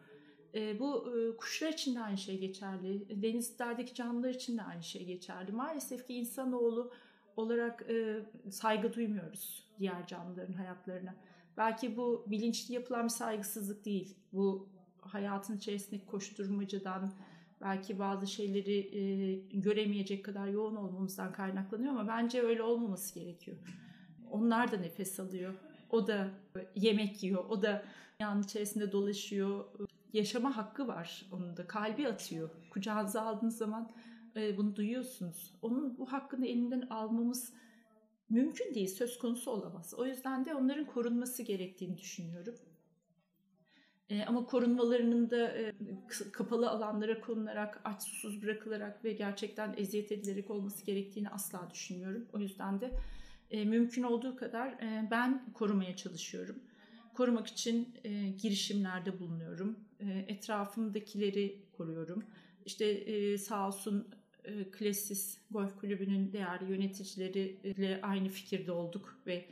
E, bu e, kuşlar için de aynı şey geçerli. Denizlerdeki canlılar için de aynı şey geçerli. Maalesef ki insanoğlu olarak e, saygı duymuyoruz diğer canlıların hayatlarına. Belki bu bilinçli yapılan bir saygısızlık değil. Bu hayatın içerisindeki koşturmacadan, belki bazı şeyleri e, göremeyecek kadar yoğun olmamızdan kaynaklanıyor ama bence öyle olmaması gerekiyor. Onlar da nefes alıyor. O da yemek yiyor. O da dünyanın içerisinde dolaşıyor. Yaşama hakkı var onun da. Kalbi atıyor. Kucağınıza aldığınız zaman e, bunu duyuyorsunuz. Onun bu hakkını elinden almamız mümkün değil. Söz konusu olamaz. O yüzden de onların korunması gerektiğini düşünüyorum. E, ama korunmalarının da e, kapalı alanlara konularak, aç susuz bırakılarak ve gerçekten eziyet edilerek olması gerektiğini asla düşünmüyorum. O yüzden de e, mümkün olduğu kadar ben korumaya çalışıyorum. Korumak için girişimlerde bulunuyorum. Etrafımdakileri koruyorum. İşte e, sağ olsun e, Golf Kulübü'nün değerli yöneticileriyle aynı fikirde olduk ve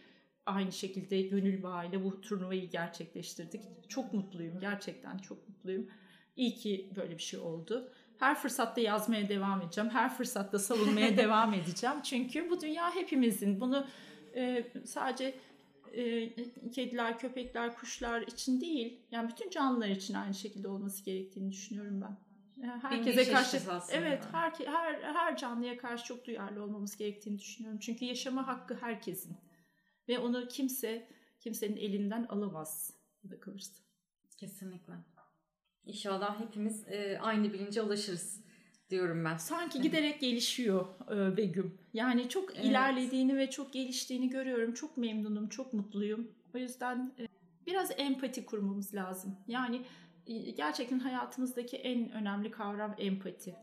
aynı şekilde gönül bağıyla bu turnuvayı gerçekleştirdik. Çok mutluyum gerçekten çok mutluyum. İyi ki böyle bir şey oldu. Her fırsatta yazmaya devam edeceğim. Her fırsatta savunmaya devam edeceğim. Çünkü bu dünya hepimizin. Bunu e, sadece e, kediler, köpekler, kuşlar için değil. Yani bütün canlılar için aynı şekilde olması gerektiğini düşünüyorum ben. herkese karşı evet her, her her canlıya karşı çok duyarlı olmamız gerektiğini düşünüyorum. Çünkü yaşama hakkı herkesin ve onu kimse kimsenin elinden alamaz da kalırsa. Kesinlikle. İnşallah hepimiz e, aynı bilince ulaşırız diyorum ben. Sanki giderek gelişiyor e, Begüm. Yani çok evet. ilerlediğini ve çok geliştiğini görüyorum. Çok memnunum, çok mutluyum. O yüzden e, biraz empati kurmamız lazım. Yani e, gerçekten hayatımızdaki en önemli kavram empati.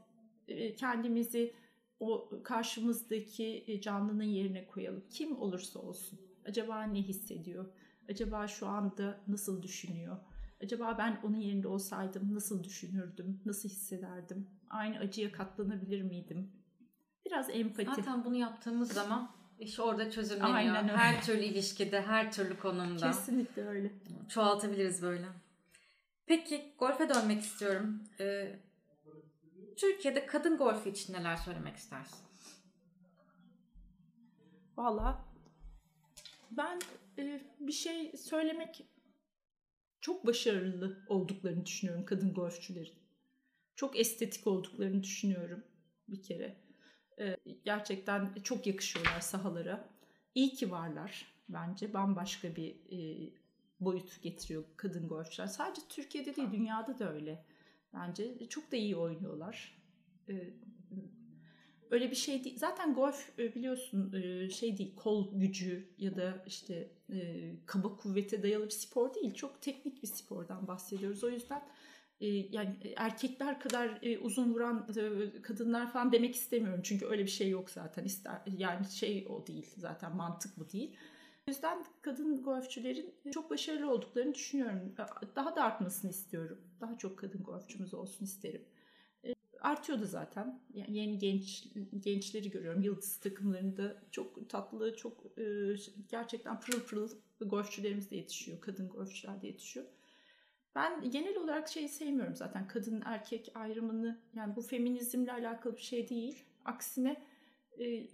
E, kendimizi o karşımızdaki e, canlının yerine koyalım. Kim olursa olsun. Acaba ne hissediyor? Acaba şu anda nasıl düşünüyor? Acaba ben onun yerinde olsaydım nasıl düşünürdüm? Nasıl hissederdim? Aynı acıya katlanabilir miydim? Biraz empati. Zaten bunu yaptığımız zaman iş orada çözümleniyor. Aynen öyle. Her türlü ilişkide, her türlü konumda. Kesinlikle öyle. Çoğaltabiliriz böyle. Peki golfe dönmek istiyorum. Ee, Türkiye'de kadın golfü için neler söylemek istersin? Valla ben e, bir şey söylemek çok başarılı olduklarını düşünüyorum kadın golfçülerin. Çok estetik olduklarını düşünüyorum bir kere. E, gerçekten çok yakışıyorlar sahalara. İyi ki varlar bence. Bambaşka bir e, boyut getiriyor kadın golfçüler. Sadece Türkiye'de değil dünyada da öyle. Bence çok da iyi oynuyorlar. E, öyle bir şey değil. Zaten golf e, biliyorsun e, şey değil kol gücü ya da işte e, kaba kuvvete dayalı bir spor değil. Çok teknik bir spordan bahsediyoruz. O yüzden yani erkekler kadar uzun vuran kadınlar falan demek istemiyorum. Çünkü öyle bir şey yok zaten. İster, yani şey o değil zaten mantık bu değil. O yüzden kadın golfçülerin çok başarılı olduklarını düşünüyorum. Daha da artmasını istiyorum. Daha çok kadın golfçümüz olsun isterim artıyordu zaten. Yani yeni genç gençleri görüyorum. Yıldız takımlarında çok tatlı, çok e, gerçekten pırıl pırıl golfçülerimiz de yetişiyor. Kadın golfçüler de yetişiyor. Ben genel olarak şeyi sevmiyorum zaten kadın erkek ayrımını. Yani bu feminizmle alakalı bir şey değil. Aksine e,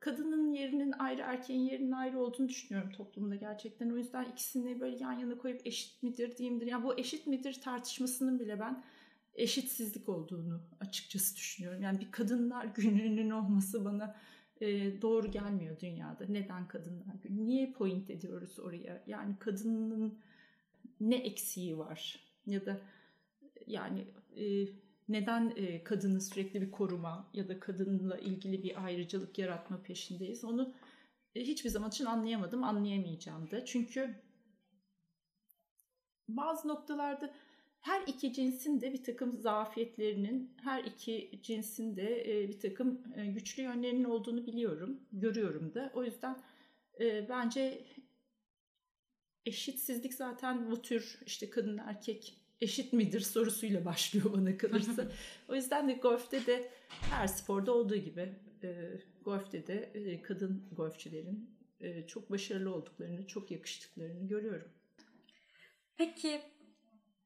kadının yerinin ayrı, erkeğin yerinin ayrı olduğunu düşünüyorum toplumda gerçekten. O yüzden ikisini böyle yan yana koyup eşit midir diyeyimdir. Yani bu eşit midir tartışmasının bile ben eşitsizlik olduğunu açıkçası düşünüyorum. Yani bir kadınlar gününün olması bana e, doğru gelmiyor dünyada. Neden kadınlar günü? Niye point ediyoruz oraya? Yani kadının ne eksiği var? Ya da yani e, neden e, kadını sürekli bir koruma ya da kadınla ilgili bir ayrıcalık yaratma peşindeyiz? Onu e, hiçbir zaman için anlayamadım, anlayamayacağım da. Çünkü bazı noktalarda her iki cinsin de bir takım zafiyetlerinin, her iki cinsin de e, bir takım e, güçlü yönlerinin olduğunu biliyorum, görüyorum da. O yüzden e, bence eşitsizlik zaten bu tür işte kadın erkek eşit midir sorusuyla başlıyor bana kalırsa. o yüzden de golfte de her sporda olduğu gibi golfte de kadın golfçilerin çok başarılı olduklarını, çok yakıştıklarını görüyorum. Peki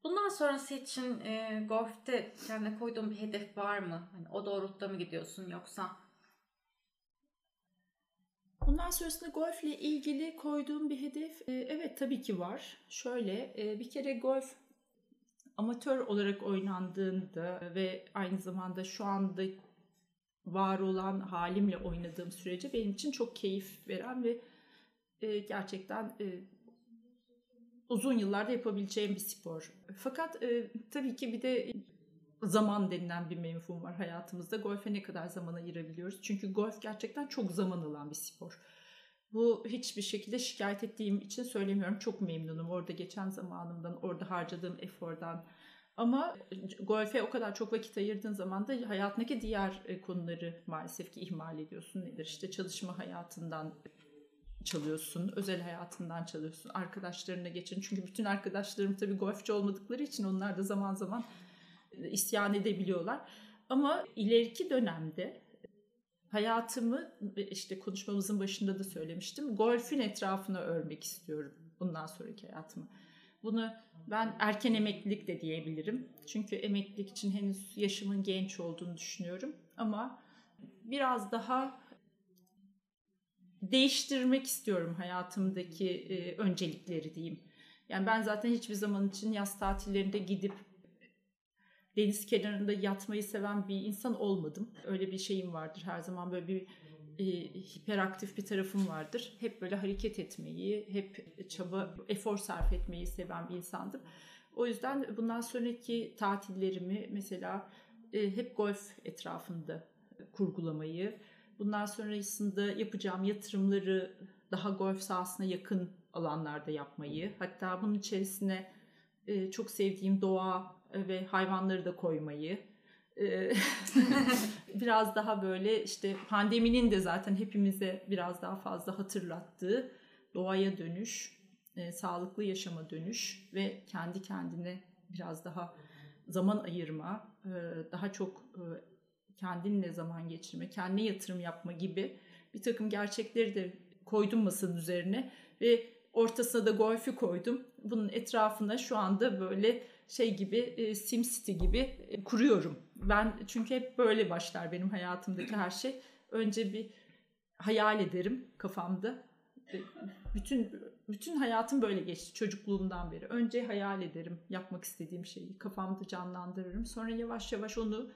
Bundan sonrası için e, golfte kendine koyduğun bir hedef var mı? Hani o doğrultuda mı gidiyorsun yoksa? Bundan sonrasında golfle ilgili koyduğum bir hedef e, evet tabii ki var. Şöyle e, bir kere golf amatör olarak oynandığında ve aynı zamanda şu anda var olan halimle oynadığım sürece benim için çok keyif veren ve e, gerçekten e, uzun yıllarda yapabileceğim bir spor. Fakat e, tabii ki bir de zaman denilen bir menfum var hayatımızda. Golfe ne kadar zaman ayırabiliyoruz? Çünkü golf gerçekten çok zaman alan bir spor. Bu hiçbir şekilde şikayet ettiğim için söylemiyorum. Çok memnunum orada geçen zamanımdan, orada harcadığım efordan. Ama golfe o kadar çok vakit ayırdığın zaman da hayatındaki diğer e, konuları maalesef ki ihmal ediyorsun. Nedir? İşte çalışma hayatından çalıyorsun, özel hayatından çalıyorsun, arkadaşlarına geçin. Çünkü bütün arkadaşlarım tabii golfçi olmadıkları için onlar da zaman zaman e, isyan edebiliyorlar. Ama ileriki dönemde hayatımı işte konuşmamızın başında da söylemiştim. Golfün etrafına örmek istiyorum bundan sonraki hayatımı. Bunu ben erken emeklilik de diyebilirim. Çünkü emeklilik için henüz yaşımın genç olduğunu düşünüyorum. Ama biraz daha değiştirmek istiyorum hayatımdaki e, öncelikleri diyeyim. Yani ben zaten hiçbir zaman için yaz tatillerinde gidip deniz kenarında yatmayı seven bir insan olmadım. Öyle bir şeyim vardır her zaman böyle bir e, hiperaktif bir tarafım vardır. Hep böyle hareket etmeyi, hep çaba, efor sarf etmeyi seven bir insandım. O yüzden bundan sonraki tatillerimi mesela e, hep golf etrafında kurgulamayı, bundan sonrasında yapacağım yatırımları daha golf sahasına yakın alanlarda yapmayı, hatta bunun içerisine e, çok sevdiğim doğa ve hayvanları da koymayı, e, biraz daha böyle işte pandeminin de zaten hepimize biraz daha fazla hatırlattığı doğaya dönüş, e, sağlıklı yaşama dönüş ve kendi kendine biraz daha zaman ayırma, e, daha çok e, kendinle zaman geçirme, kendine yatırım yapma gibi bir takım gerçekleri de koydum masanın üzerine ve ortasına da golfü koydum. Bunun etrafına şu anda böyle şey gibi e, SimCity gibi e, kuruyorum. Ben çünkü hep böyle başlar benim hayatımdaki her şey. Önce bir hayal ederim kafamda. E, bütün bütün hayatım böyle geçti çocukluğumdan beri. Önce hayal ederim yapmak istediğim şeyi. Kafamda canlandırırım. Sonra yavaş yavaş onu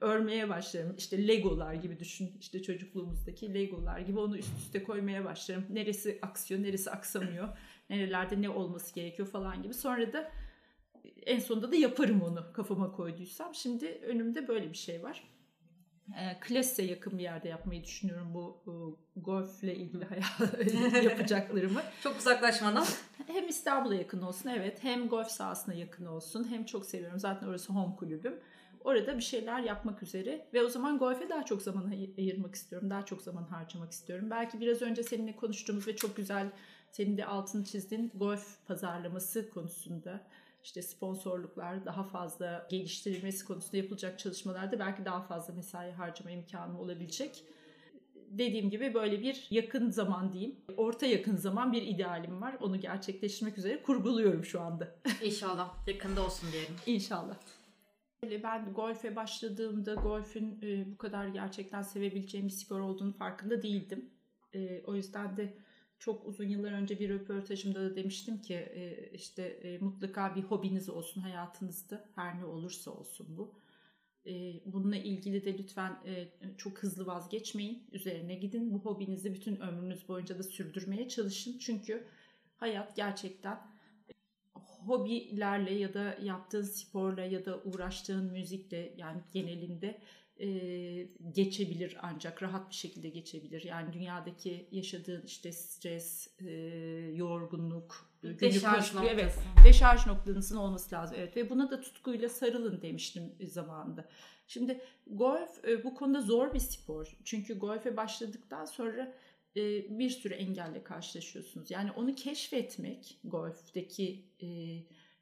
örmeye başlarım. İşte Legolar gibi düşün. İşte çocukluğumuzdaki Legolar gibi onu üst üste koymaya başlarım. Neresi aksıyor, neresi aksamıyor. Nerelerde ne olması gerekiyor falan gibi. Sonra da en sonunda da yaparım onu kafama koyduysam. Şimdi önümde böyle bir şey var. E, Klesse yakın bir yerde yapmayı düşünüyorum bu, bu golfle ilgili yapacaklarımı. çok uzaklaşmadan. Hem İstanbul'a yakın olsun evet hem golf sahasına yakın olsun hem çok seviyorum zaten orası home kulübüm. Orada bir şeyler yapmak üzere ve o zaman golfe daha çok zaman ayırmak istiyorum. Daha çok zaman harcamak istiyorum. Belki biraz önce seninle konuştuğumuz ve çok güzel senin de altını çizdiğin golf pazarlaması konusunda işte sponsorluklar daha fazla geliştirilmesi konusunda yapılacak çalışmalarda belki daha fazla mesai harcama imkanı olabilecek. Dediğim gibi böyle bir yakın zaman diyeyim, orta yakın zaman bir idealim var. Onu gerçekleştirmek üzere kurguluyorum şu anda. İnşallah yakında olsun diyelim. İnşallah. Ben golfe başladığımda golfün e, bu kadar gerçekten sevebileceğim bir spor olduğunu farkında değildim. E, o yüzden de çok uzun yıllar önce bir röportajımda da demiştim ki e, işte mutlaka bir hobiniz olsun hayatınızda her ne olursa olsun bu. Bununla ilgili de lütfen çok hızlı vazgeçmeyin. Üzerine gidin. Bu hobinizi bütün ömrünüz boyunca da sürdürmeye çalışın. Çünkü hayat gerçekten hobilerle ya da yaptığın sporla ya da uğraştığın müzikle yani genelinde e, geçebilir ancak rahat bir şekilde geçebilir. Yani dünyadaki yaşadığın işte stres, e, yorgunluk, deşarj noktası. Evet, deşarj noktanızın olması lazım. Evet ve buna da tutkuyla sarılın demiştim zamanında. Şimdi golf e, bu konuda zor bir spor. Çünkü golfe başladıktan sonra e, bir sürü engelle karşılaşıyorsunuz. Yani onu keşfetmek, golfteki e,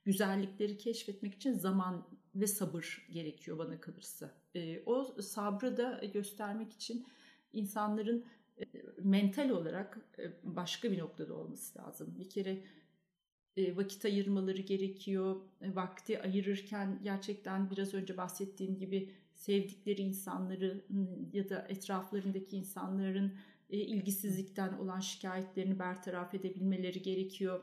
güzellikleri keşfetmek için zaman ve sabır gerekiyor bana kalırsa. E, o sabrı da göstermek için insanların mental olarak başka bir noktada olması lazım. Bir kere vakit ayırmaları gerekiyor. Vakti ayırırken gerçekten biraz önce bahsettiğim gibi sevdikleri insanları ya da etraflarındaki insanların ilgisizlikten olan şikayetlerini bertaraf edebilmeleri gerekiyor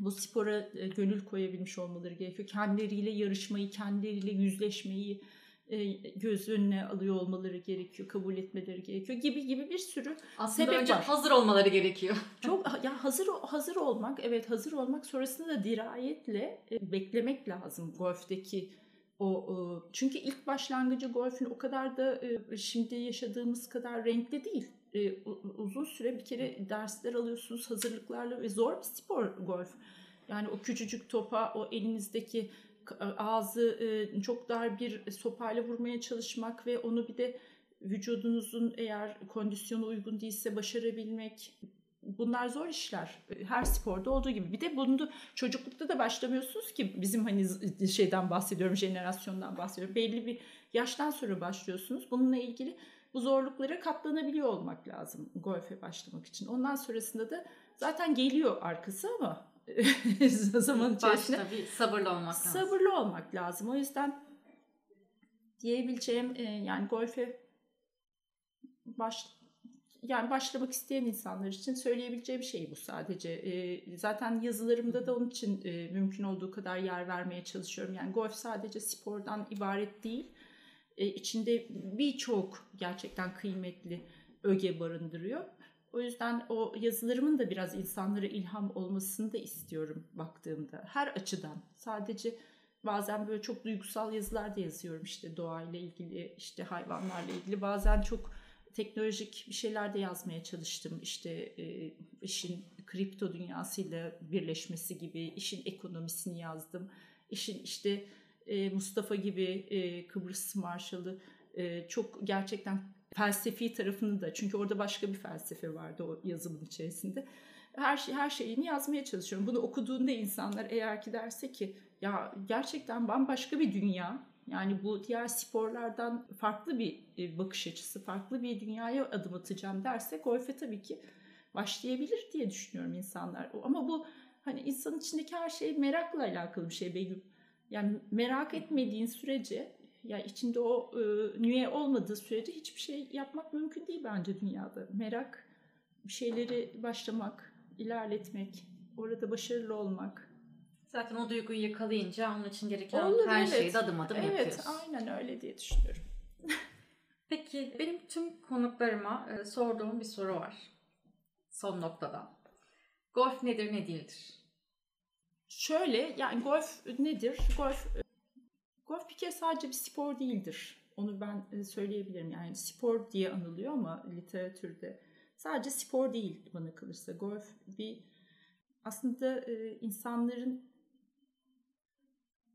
bu spora e, gönül koyabilmiş olmaları gerekiyor. Kendileriyle yarışmayı, kendileriyle yüzleşmeyi e, göz önüne alıyor olmaları gerekiyor, kabul etmeleri gerekiyor gibi gibi bir sürü Aslında sebep önce var. hazır olmaları gerekiyor. Çok ya hazır hazır olmak, evet hazır olmak sonrasında da dirayetle e, beklemek lazım golfteki o çünkü ilk başlangıcı golfün o kadar da şimdi yaşadığımız kadar renkli değil e, uzun süre bir kere dersler alıyorsunuz hazırlıklarla ve zor bir spor golf. Yani o küçücük topa o elinizdeki ağzı e, çok dar bir sopayla vurmaya çalışmak ve onu bir de vücudunuzun eğer kondisyonu uygun değilse başarabilmek bunlar zor işler. Her sporda olduğu gibi. Bir de bunu çocuklukta da başlamıyorsunuz ki bizim hani şeyden bahsediyorum, jenerasyondan bahsediyorum. Belli bir yaştan sonra başlıyorsunuz. Bununla ilgili bu zorluklara katlanabiliyor olmak lazım golfe başlamak için. Ondan sonrasında da zaten geliyor arkası ama zaman içerisinde Başta bir sabırlı olmak lazım. Sabırlı olmak lazım. O yüzden diyebileceğim e, yani golfe baş yani başlamak isteyen insanlar için söyleyebileceğim şey bu sadece. E, zaten yazılarımda da onun için e, mümkün olduğu kadar yer vermeye çalışıyorum. Yani golf sadece spordan ibaret değil. E, içinde birçok gerçekten kıymetli öge barındırıyor. O yüzden o yazılarımın da biraz insanlara ilham olmasını da istiyorum baktığımda. Her açıdan. Sadece bazen böyle çok duygusal yazılar da yazıyorum işte doğayla ilgili, işte hayvanlarla ilgili. Bazen çok teknolojik bir şeyler de yazmaya çalıştım. İşte e, işin kripto dünyasıyla birleşmesi gibi, işin ekonomisini yazdım. İşin işte e, Mustafa gibi e, Kıbrıs Marşalı e, çok gerçekten felsefi tarafını da çünkü orada başka bir felsefe vardı o yazımın içerisinde. Her şey her şeyini yazmaya çalışıyorum. Bunu okuduğunda insanlar eğer ki derse ki ya gerçekten bambaşka bir dünya. Yani bu diğer sporlardan farklı bir e, bakış açısı, farklı bir dünyaya adım atacağım derse golfe tabii ki başlayabilir diye düşünüyorum insanlar. Ama bu hani insanın içindeki her şey merakla alakalı bir şey Begüm. Yani merak etmediğin sürece ya içinde o e, nüye olmadığı sürece hiçbir şey yapmak mümkün değil bence dünyada. Merak, bir şeyleri başlamak, ilerletmek, orada başarılı olmak. Zaten o duyguyu yakalayınca onun için gereken Olur, her evet. şeyi adım adım evet, yapıyorsun. Evet, aynen öyle diye düşünüyorum. Peki benim tüm konuklarıma e, sorduğum bir soru var. Son noktada. Golf nedir, ne değildir? Şöyle yani golf nedir? Golf golf bir kere sadece bir spor değildir. Onu ben e, söyleyebilirim. Yani spor diye anılıyor ama literatürde sadece spor değil bana kalırsa. Golf bir aslında e, insanların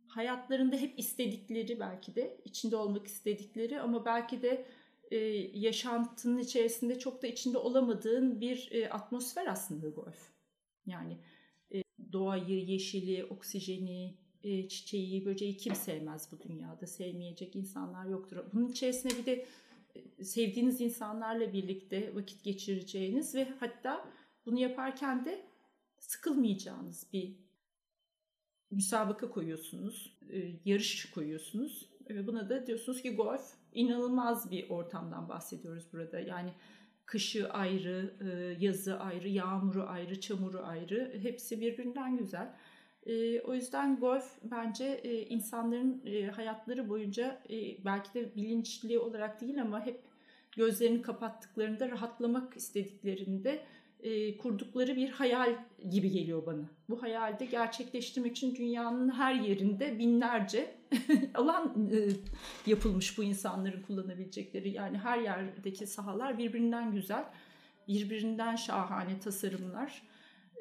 hayatlarında hep istedikleri belki de içinde olmak istedikleri ama belki de e, yaşantının içerisinde çok da içinde olamadığın bir atmosfer aslında golf. Yani doğayı, yeşili, oksijeni, e, çiçeği, böceği kim sevmez bu dünyada? Sevmeyecek insanlar yoktur. Bunun içerisine bir de e, sevdiğiniz insanlarla birlikte vakit geçireceğiniz ve hatta bunu yaparken de sıkılmayacağınız bir müsabaka koyuyorsunuz, e, yarış koyuyorsunuz. Buna da diyorsunuz ki golf inanılmaz bir ortamdan bahsediyoruz burada. Yani kışı ayrı, yazı ayrı, yağmuru ayrı, çamuru ayrı hepsi birbirinden güzel. E, o yüzden golf bence e, insanların e, hayatları boyunca e, belki de bilinçli olarak değil ama hep gözlerini kapattıklarında rahatlamak istediklerinde e, kurdukları bir hayal gibi geliyor bana. Bu hayalde gerçekleştirmek için dünyanın her yerinde binlerce alan e, yapılmış bu insanların kullanabilecekleri. Yani her yerdeki sahalar birbirinden güzel, birbirinden şahane tasarımlar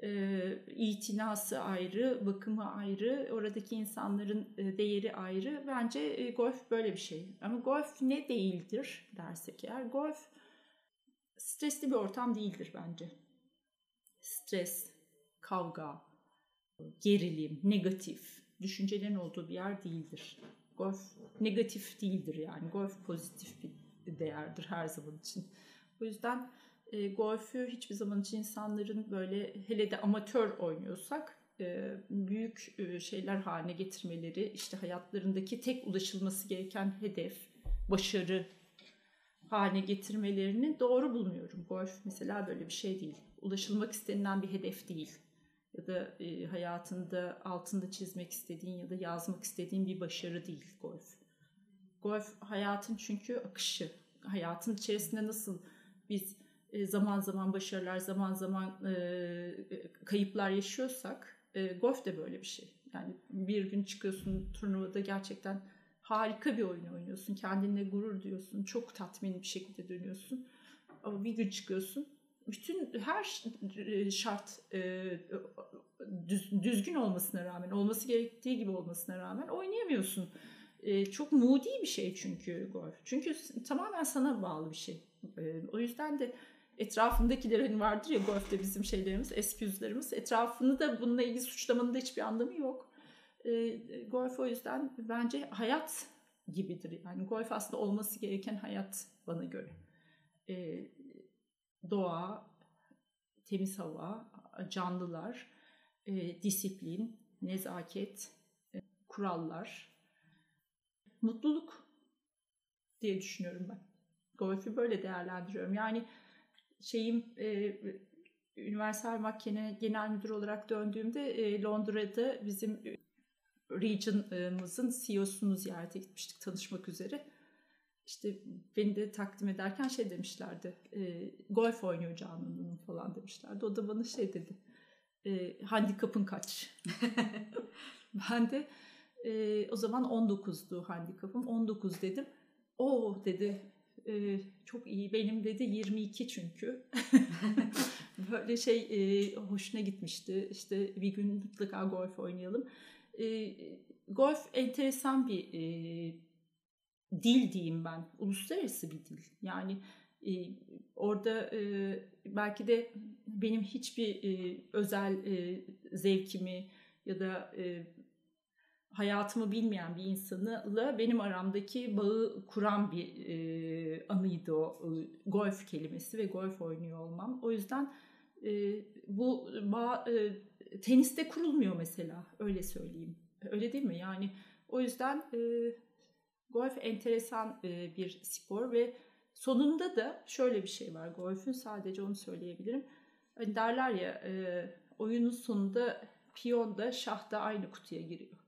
e, itinası ayrı, bakımı ayrı, oradaki insanların e, değeri ayrı. Bence e, golf böyle bir şey. Ama golf ne değildir dersek eğer, golf stresli bir ortam değildir bence. Stres, kavga, gerilim, negatif düşüncelerin olduğu bir yer değildir. Golf negatif değildir yani. Golf pozitif bir değerdir her zaman için. O yüzden e, golfü hiçbir zaman için insanların böyle hele de amatör oynuyorsak e, büyük e, şeyler haline getirmeleri, işte hayatlarındaki tek ulaşılması gereken hedef, başarı haline getirmelerini doğru bulmuyorum. Golf mesela böyle bir şey değil. Ulaşılmak istenilen bir hedef değil. Ya da e, hayatında altında çizmek istediğin ya da yazmak istediğin bir başarı değil golf. Golf hayatın çünkü akışı. Hayatın içerisinde nasıl biz e, zaman zaman başarılar, zaman zaman e, kayıplar yaşıyorsak e, golf de böyle bir şey. Yani bir gün çıkıyorsun turnuvada gerçekten harika bir oyun oynuyorsun. Kendinle gurur diyorsun. Çok tatmin bir şekilde dönüyorsun. Ama bir gün çıkıyorsun. Bütün her şart düzgün olmasına rağmen, olması gerektiği gibi olmasına rağmen oynayamıyorsun. Çok moody bir şey çünkü golf. Çünkü tamamen sana bağlı bir şey. O yüzden de etrafındakiler hani vardır ya golfte bizim şeylerimiz, eski yüzlerimiz. Etrafını da bununla ilgili suçlamanın da hiçbir anlamı yok. E, golf o yüzden bence hayat gibidir. Yani golf aslında olması gereken hayat bana göre. Doğa, temiz hava, canlılar, e, disiplin, nezaket, e, kurallar, mutluluk diye düşünüyorum ben. Golfü böyle değerlendiriyorum. Yani şeyim e, Universal Makine Genel Müdür olarak döndüğümde e, Londra'da bizim region'ımızın CEO'sunu ziyarete gitmiştik tanışmak üzere. İşte beni de takdim ederken şey demişlerdi. E, golf oynuyor Canan'ın falan demişlerdi. O da bana şey dedi. E, handikapın kaç? ben de e, o zaman 19'du handikapım. 19 dedim. O dedi e, çok iyi. Benim dedi 22 çünkü. Böyle şey e, hoşuna gitmişti. İşte bir gün mutlaka golf oynayalım. E, golf enteresan bir e, dil diyeyim ben. Uluslararası bir dil. Yani e, orada e, belki de benim hiçbir e, özel e, zevkimi ya da e, hayatımı bilmeyen bir insanla benim aramdaki bağı kuran bir e, anıydı o e, golf kelimesi ve golf oynuyor olmam. O yüzden e, bu bağ e, teniste kurulmuyor mesela öyle söyleyeyim. Öyle değil mi? Yani o yüzden e, golf enteresan e, bir spor ve sonunda da şöyle bir şey var golfün sadece onu söyleyebilirim. Hani derler ya e, oyunun sonunda piyon da şah da aynı kutuya giriyor.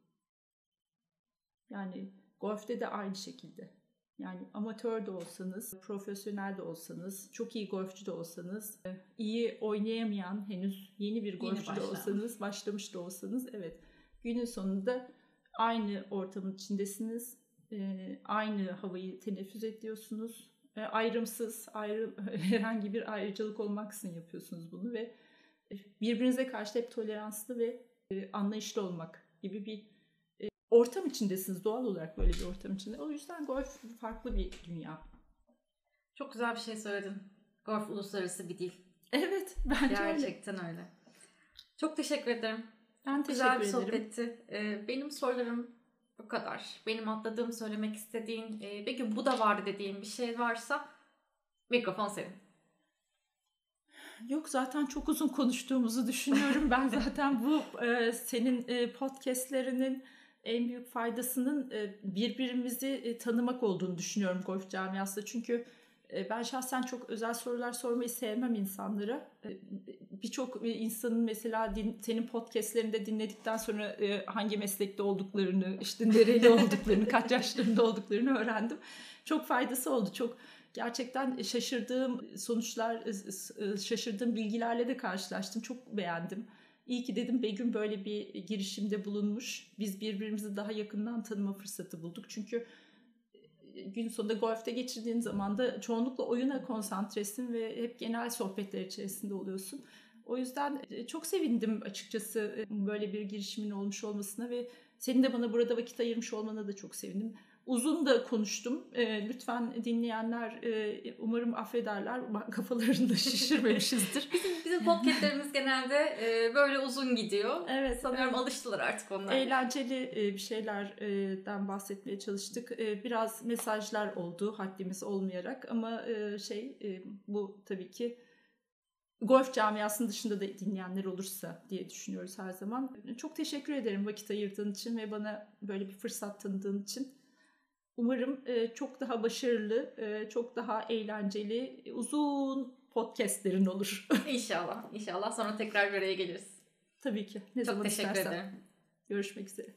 Yani golfte de aynı şekilde. Yani amatör de olsanız, profesyonel de olsanız, çok iyi golfçü de olsanız, e, iyi oynayamayan henüz yeni bir golfçü de olsanız, başlamış da olsanız evet günün sonunda aynı ortamın içindesiniz. E, aynı havayı teneffüs ediyorsunuz. E, ayrımsız, ayrı, herhangi bir ayrıcalık olmaksızın yapıyorsunuz bunu ve birbirinize karşı hep toleranslı ve anlayışlı olmak gibi bir ortam içindesiniz doğal olarak böyle bir ortam içinde. O yüzden golf farklı bir dünya. Çok güzel bir şey söyledin. Golf uluslararası bir dil. Evet bence Gerçekten öyle. öyle. Çok teşekkür ederim. Ben teşekkür güzel bir ederim. sohbetti. Benim sorularım bu kadar. Benim atladığım söylemek istediğin, e, belki bu da vardı dediğin bir şey varsa mikrofon senin. Yok zaten çok uzun konuştuğumuzu düşünüyorum. ben zaten bu e, senin e, podcastlerinin en büyük faydasının e, birbirimizi e, tanımak olduğunu düşünüyorum golf camiasında. Çünkü ben şahsen çok özel sorular sormayı sevmem insanlara. Birçok insanın mesela din, senin podcastlerinde dinledikten sonra hangi meslekte olduklarını, işte nereli olduklarını, kaç yaşlarında olduklarını öğrendim. Çok faydası oldu. Çok gerçekten şaşırdığım sonuçlar, şaşırdığım bilgilerle de karşılaştım. Çok beğendim. İyi ki dedim Begüm böyle bir girişimde bulunmuş. Biz birbirimizi daha yakından tanıma fırsatı bulduk. Çünkü e, gün sonunda golfte geçirdiğin zaman da çoğunlukla oyuna konsantresin ve hep genel sohbetler içerisinde oluyorsun. O yüzden e, çok sevindim açıkçası e, böyle bir girişimin olmuş olmasına ve senin de bana burada vakit ayırmış olmana da çok sevindim uzun da konuştum. E, lütfen dinleyenler e, umarım affederler. Kafalarını da şişirmemişizdir. bizim, bizim podcastlerimiz genelde e, böyle uzun gidiyor. Evet. Sanıyorum alıştılar artık onlar. Eğlenceli e, bir şeylerden bahsetmeye çalıştık. E, biraz mesajlar oldu haddimiz olmayarak ama e, şey e, bu tabii ki golf camiasının dışında da dinleyenler olursa diye düşünüyoruz her zaman. Çok teşekkür ederim vakit ayırdığın için ve bana böyle bir fırsat tanıdığın için. Umarım e, çok daha başarılı, e, çok daha eğlenceli, uzun podcastlerin olur. İnşallah. İnşallah sonra tekrar bir araya geliriz. Tabii ki. Ne çok zaman teşekkür istersen. ederim. Görüşmek üzere.